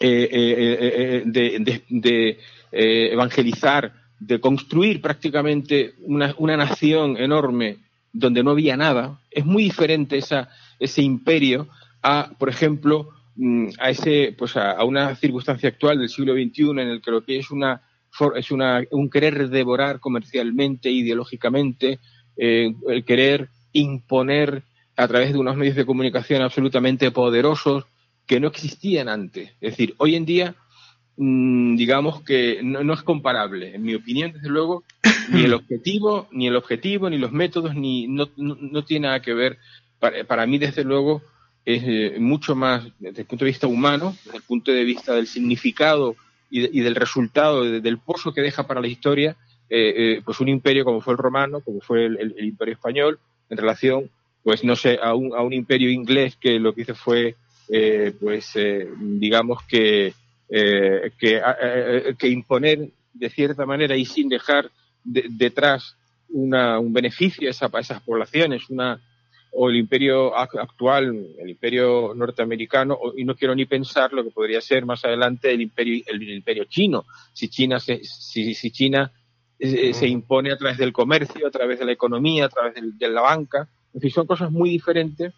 eh, eh, de, evangelizar, de construir prácticamente una, una, nación enorme donde no había nada, es muy diferente esa, ese imperio a, por ejemplo, mm, a ese, pues a, una circunstancia actual del siglo XXI en el que lo que es una es una, un querer devorar comercialmente, ideológicamente, eh, el querer imponer a través de unos medios de comunicación absolutamente poderosos que no existían antes. Es decir, hoy en día, mm, digamos que no, es comparable. En mi opinión, desde luego, ni el objetivo, ni el objetivo, ni los métodos, ni no, no, tiene nada que ver. Para, para mí, desde luego, es eh, mucho más desde el punto de vista humano, desde el punto de vista del significado y, del resultado, del pozo que deja para la historia, eh, eh, pues un imperio como fue el romano, como fue el, imperio español, en relación, pues no sé, a un, a un imperio inglés que lo que hizo fue, eh, pues digamos que, que, que, imponer de cierta manera y sin dejar detrás una, un beneficio a, a esas poblaciones, una, o el imperio actual, el imperio norteamericano, y no quiero ni pensar lo que podría ser más adelante el imperio, el, imperio chino, si China, se, si, si China eh, eh, se impone a través del comercio, a través de la economía, a través de, la banca, en fin, son cosas muy diferentes.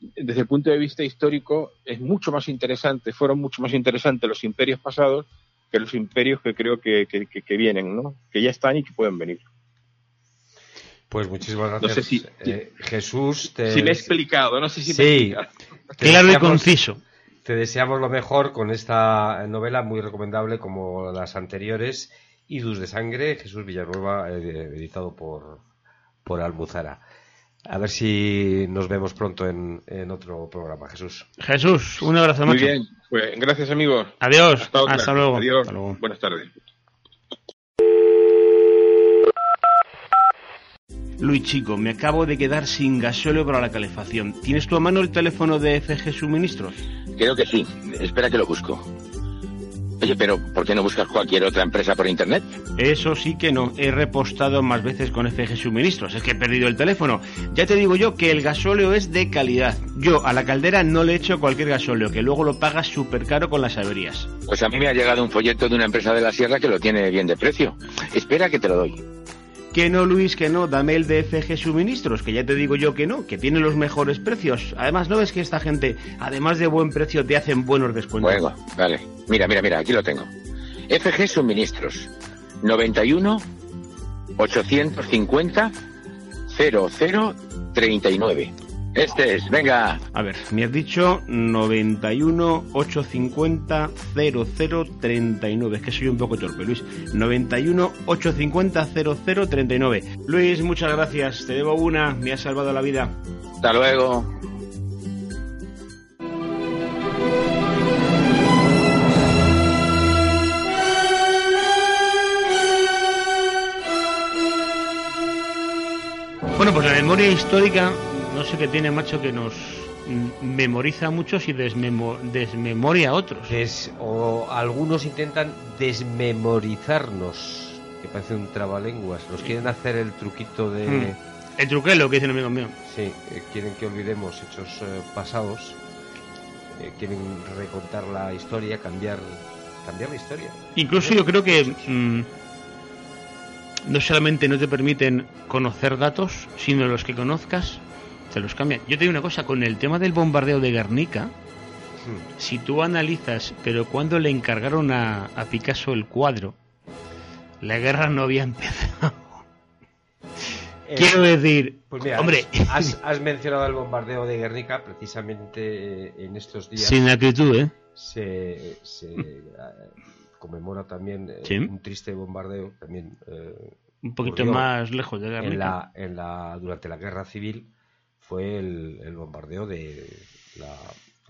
Desde el punto de vista histórico, es mucho más interesante, fueron mucho más interesantes los imperios pasados que los imperios que creo que, que, vienen, ¿no? Que ya están y que pueden venir. Pues muchísimas gracias. No sé si, eh, Jesús, te... si me he explicado, no sé si sí, claro y conciso. Te deseamos lo mejor con esta novela muy recomendable como las anteriores, Idus de Sangre, Jesús Villanueva, eh, editado por, por Almuzara. A ver si nos vemos pronto en, otro programa, Jesús. Jesús, un abrazo Muy bien, pues, gracias amigos. Adiós, hasta, luego. Adiós, buenas tardes. Luis Chico, me acabo de quedar sin gasóleo para la calefacción. ¿Tienes tu a mano el teléfono de FG Suministros? Creo que sí. Espera que lo busco. Oye, pero ¿por qué no buscas cualquier otra empresa por internet? Eso sí que no. He repostado más veces con FG Suministros. Es que he perdido el teléfono. Ya te digo yo que el gasóleo es de calidad. Yo a la caldera no le echo cualquier gasóleo, que luego lo pagas súper caro con las averías. Pues a mí me ha llegado un folleto de una empresa de la sierra que lo tiene bien de precio. Espera que te lo doy. Que no, Luis, que no, dame el de FG Suministros, que ya te digo yo que no, que tiene los mejores precios. Además, ¿no ves que esta gente, además de buen precio, te hacen buenos descuentos? Bueno, vale. Mira, mira, mira, aquí lo tengo. FG Suministros, 91 850 0039. Este es, venga. A ver, me has dicho 91 850 0039. Es que soy un poco torpe, Luis. 91 850 0039. Luis, muchas gracias. Te debo una. Me has salvado la vida. Hasta luego. Bueno, pues la memoria histórica no sé qué tiene, macho, que nos memoriza a muchos y desmemoria a otros. o algunos intentan desmemorizarnos, que parece un trabalenguas. Nos quieren hacer el truquito de... Hmm. El truquelo que dicen amigos míos. Sí, eh, quieren que olvidemos hechos eh, pasados, eh, quieren recontar la historia, cambiar, cambiar la historia. Incluso yo creo que... Mm, no solamente no te permiten conocer datos, sino los que conozcas te los cambian. Yo te digo una cosa, con el tema del bombardeo de Guernica, hmm. si tú analizas, pero cuando le encargaron a, Picasso el cuadro, la guerra no había empezado. Eh, Quiero decir, pues hombre, has, mencionado el bombardeo de Guernica precisamente eh, en estos días. Sin acritud, ¿eh? Se, eh, conmemora también un triste bombardeo, también un poquito más lejos de Guernica. En la, en la, durante la guerra civil fue el, bombardeo de la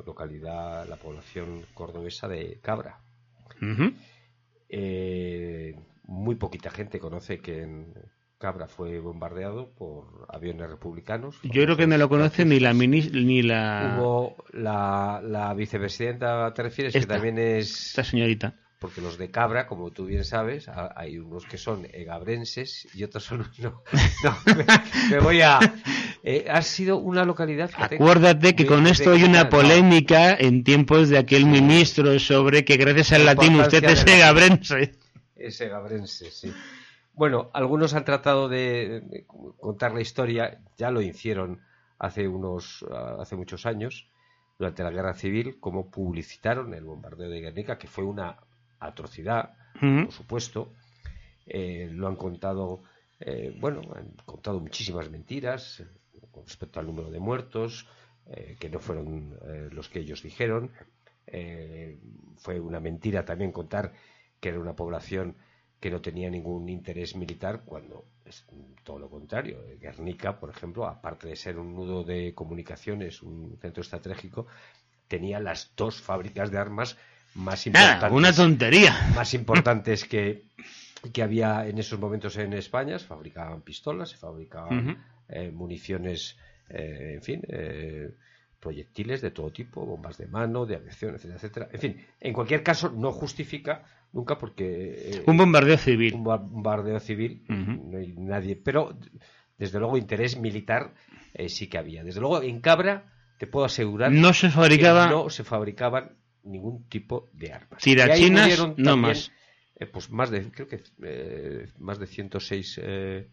localidad, la población cordobesa de Cabra. Eh, muy poquita gente conoce que en Cabra fue bombardeado por aviones republicanos. Yo creo que no lo conoce ni la ni la hubo la, la vicepresidenta te refieres que también es esta señorita porque los de Cabra, como tú bien sabes, hay unos que son egabrenses y otros son... No, me, voy a... Eh, ha sido una localidad... Acuérdate que con esto hay una polémica en tiempos de aquel ministro sobre que gracias al latín usted es egabrense. Es egabrense, sí. Bueno, algunos han tratado de, contar la historia, ya lo hicieron hace unos hace muchos años, durante la Guerra Civil, como publicitaron el bombardeo de Guernica, que fue una atrocidad, por supuesto. Eh, lo han contado, eh, bueno, han contado muchísimas mentiras eh, con respecto al número de muertos, que no fueron los que ellos dijeron. fue una mentira también contar que era una población que no tenía ningún interés militar cuando es todo lo contrario. Guernica, por ejemplo, aparte de ser un nudo de comunicaciones, un centro estratégico, tenía las dos fábricas de armas más importantes. una tontería. Más importantes que, que había en esos momentos en España. Se fabricaban pistolas, se fabricaban eh, municiones, eh, en fin, eh, proyectiles de todo tipo, bombas de mano, de aviación, etcétera, etcétera. En fin, en cualquier caso, no justifica nunca porque. un bombardeo civil. Un bombardeo civil, no hay nadie. Pero, desde luego, interés militar sí que había. Desde luego, en Cabra, te puedo asegurar. No se fabricaba. no se fabricaban ningún tipo de armas. Tirachinas, no más. Eh, pues más de, creo que eh, más de 106 eh,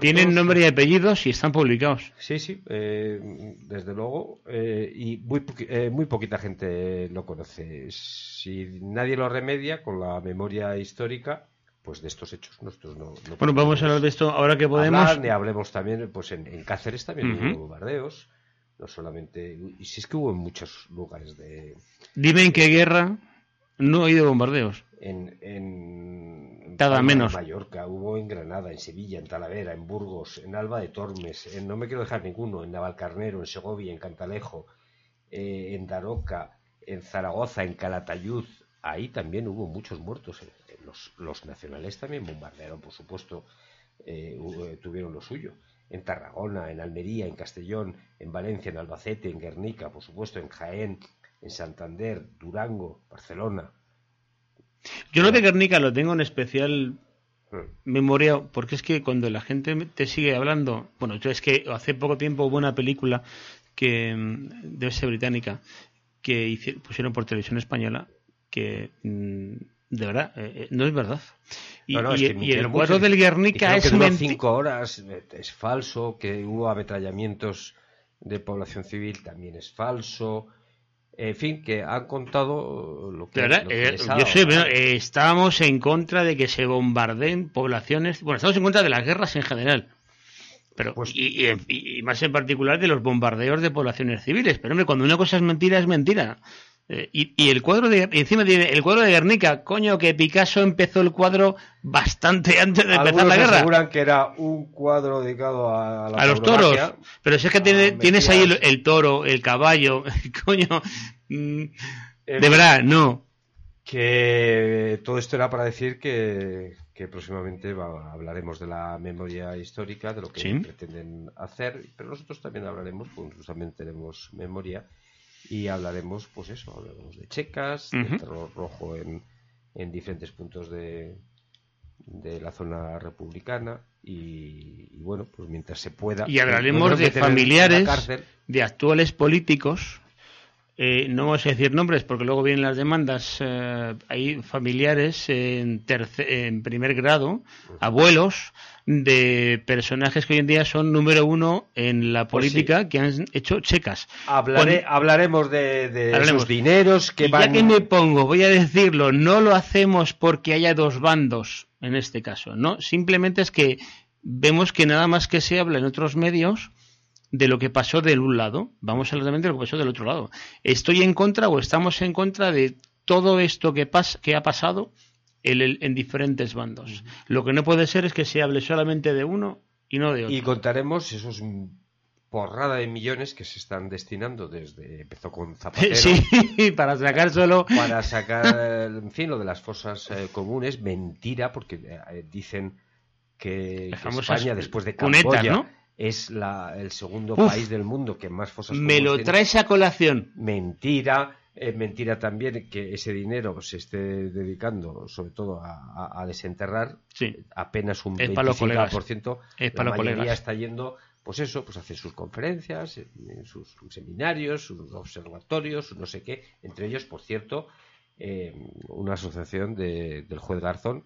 Tienen nombre y apellidos y están publicados. Sí, sí, eh, desde luego. Eh, y muy, eh, muy poquita gente lo conoce. Si nadie lo remedia con la memoria histórica, pues de estos hechos nosotros no, bueno vamos a hablar de esto ahora que podemos y hablemos también pues en, Cáceres también hubo bombardeos no solamente y si es que hubo en muchos lugares de dime en qué guerra no ha habido bombardeos en, en, Nada menos. Mallorca, hubo en Granada, en Sevilla, en Talavera, en Burgos, en Alba de Tormes, en, no me quiero dejar ninguno, en Navalcarnero, en Segovia, en Cantalejo, eh, en Daroca, en Zaragoza, en Calatayud, ahí también hubo muchos muertos. Los, los nacionales también bombardearon, por supuesto, eh, eh, tuvieron lo suyo. En Tarragona, en Almería, en Castellón, en Valencia, en Albacete, en Guernica, por supuesto, en Jaén, en Santander, Durango, Barcelona. Yo lo de Guernica lo tengo en especial memoria porque es que cuando la gente te sigue hablando, bueno, yo es que hace poco tiempo hubo una película que mm, debe ser británica que pusieron por televisión española que mm, de verdad eh, eh, no es verdad y, el cuadro del Guernica es que cinco horas eh, es falso que hubo ametrallamientos de población civil también es falso en fin, que han contado lo que, eh, yo sé, eh, estábamos en contra de que se bombardeen poblaciones, bueno, estamos en contra de las guerras en general, pero pues y, más en particular de los bombardeos de poblaciones civiles. Pero hombre, cuando una cosa es mentira es mentira. Eh, y, el cuadro de encima tiene el cuadro de Guernica, coño, que Picasso empezó el cuadro bastante antes de empezar la guerra. aseguran que era un cuadro dedicado a, a los toros, pero si es que tienes ahí el, toro, el caballo, coño, mm, de verdad, no. Que todo esto era para decir que, próximamente hablaremos de la memoria histórica, de lo que pretenden hacer, pero nosotros también hablaremos, pues justamente tenemos memoria y hablaremos, pues eso, hablaremos de checas, de terror rojo en, en diferentes puntos de, de la zona republicana y, bueno, pues mientras se pueda. Y hablaremos de familiares, de actuales políticos. Eh, no vamos a decir nombres porque luego vienen las demandas. Eh, hay familiares en, en primer grado, abuelos de personajes que hoy en día son número uno en la pues política que han hecho checas. hablaremos de, de dineros que Ya que me pongo, voy a decirlo, no lo hacemos porque haya dos bandos en este caso, no, simplemente es que vemos que nada más que se habla en otros medios de lo que pasó del un lado, vamos a hablar también de lo que pasó del otro lado. Estoy en contra o estamos en contra de todo esto que, que ha pasado en, diferentes bandos. Lo que no puede ser es que se hable solamente de uno y no de otro. Y contaremos esos porrada de millones que se están destinando desde empezó con Zapatero. Sí para sacar solo. Para sacar en fin lo de las fosas eh, comunes. Mentira porque eh, dicen que, España después de Camboya es la, el segundo país del mundo que más fosas comunes me lo traes a colación. Mentira es mentira también que ese dinero se esté dedicando sobre todo a, desenterrar. Apenas un 25%. Es para la mayoría está yendo, pues eso, pues hacer sus conferencias, en sus seminarios, sus observatorios, no sé qué. Entre ellos, por cierto, eh, una asociación de, del juez Garzón.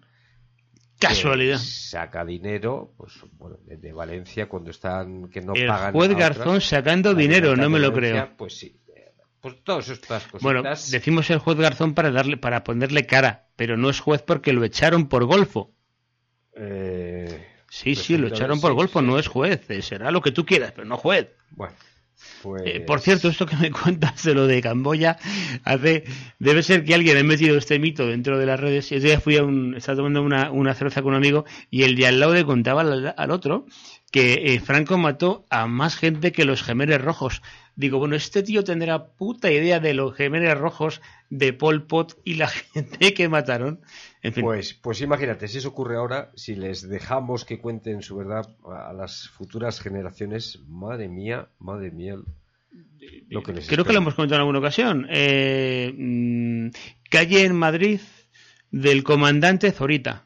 Casualidad. Saca dinero, pues bueno, de, Valencia cuando están que no el pagan. El juez Garzón sacando dinero, no me lo creo. Pues sí, pues todas estas cositas. Bueno, decimos el juez Garzón para darle, para ponerle cara, pero no es juez porque lo echaron por golfo. Eh, sí, pues sí, lo echaron por golfo, no es juez. Eh, será lo que tú quieras, pero no juez. Bueno. Eh, por cierto, esto que me cuentas de lo de Camboya, hace, debe ser que alguien ha metido este mito dentro de las redes. Ese día fui a un, estaba tomando una, una cerveza con un amigo y el de al lado le contaba al, otro que Franco mató a más gente que los gemeres rojos. Digo, bueno, este tío tendrá puta idea de los gemelos rojos de Pol Pot y la gente que mataron. Pues, pues imagínate, si eso ocurre ahora, si les dejamos que cuenten su verdad a las futuras generaciones, madre mía, madre mía, lo que les Creo que lo hemos comentado en alguna ocasión. Eh, mm, calle en Madrid del comandante Zorita.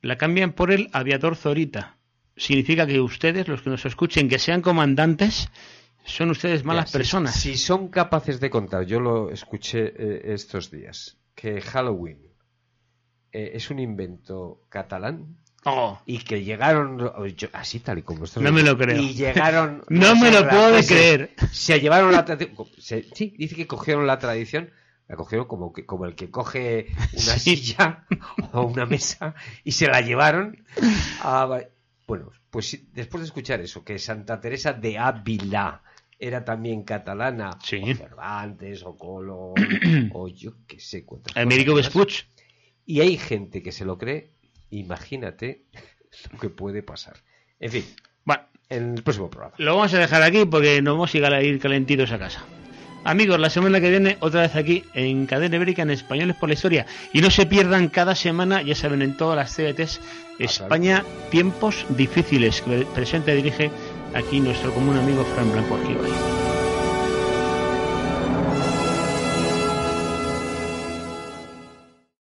La cambian por el aviador Zorita. Significa que ustedes, los que nos escuchen, que sean comandantes, son ustedes malas personas. Si, son capaces de contar, yo lo escuché eh, estos días, que Halloween eh, es un invento catalán, Oh. y que llegaron así tal y como esto No me lo creo. y llegaron No me lo puedo se- creer. se llevaron la tradición sí dice que cogieron la tradición la cogieron como que como el que coge una Sí. silla o una mesa y se la llevaron a bueno pues después de escuchar eso que Santa Teresa de Ávila era también catalana Sí. o Cervantes o Colón o yo qué sé cuántas Américo. Vespuch. Y hay gente que se lo cree, imagínate lo que puede pasar. En fin, Bueno, en el próximo programa. lo vamos a dejar aquí porque nos vamos a ir a ir calentitos a casa. Amigos, la semana que viene otra vez aquí en Cadena Ibérica en Españoles por la Historia. Y no se pierdan cada semana, ya saben, en todas las CBTs, España, tiempos difíciles, que presenta y dirige aquí nuestro común amigo Fran Blanco Arquibay.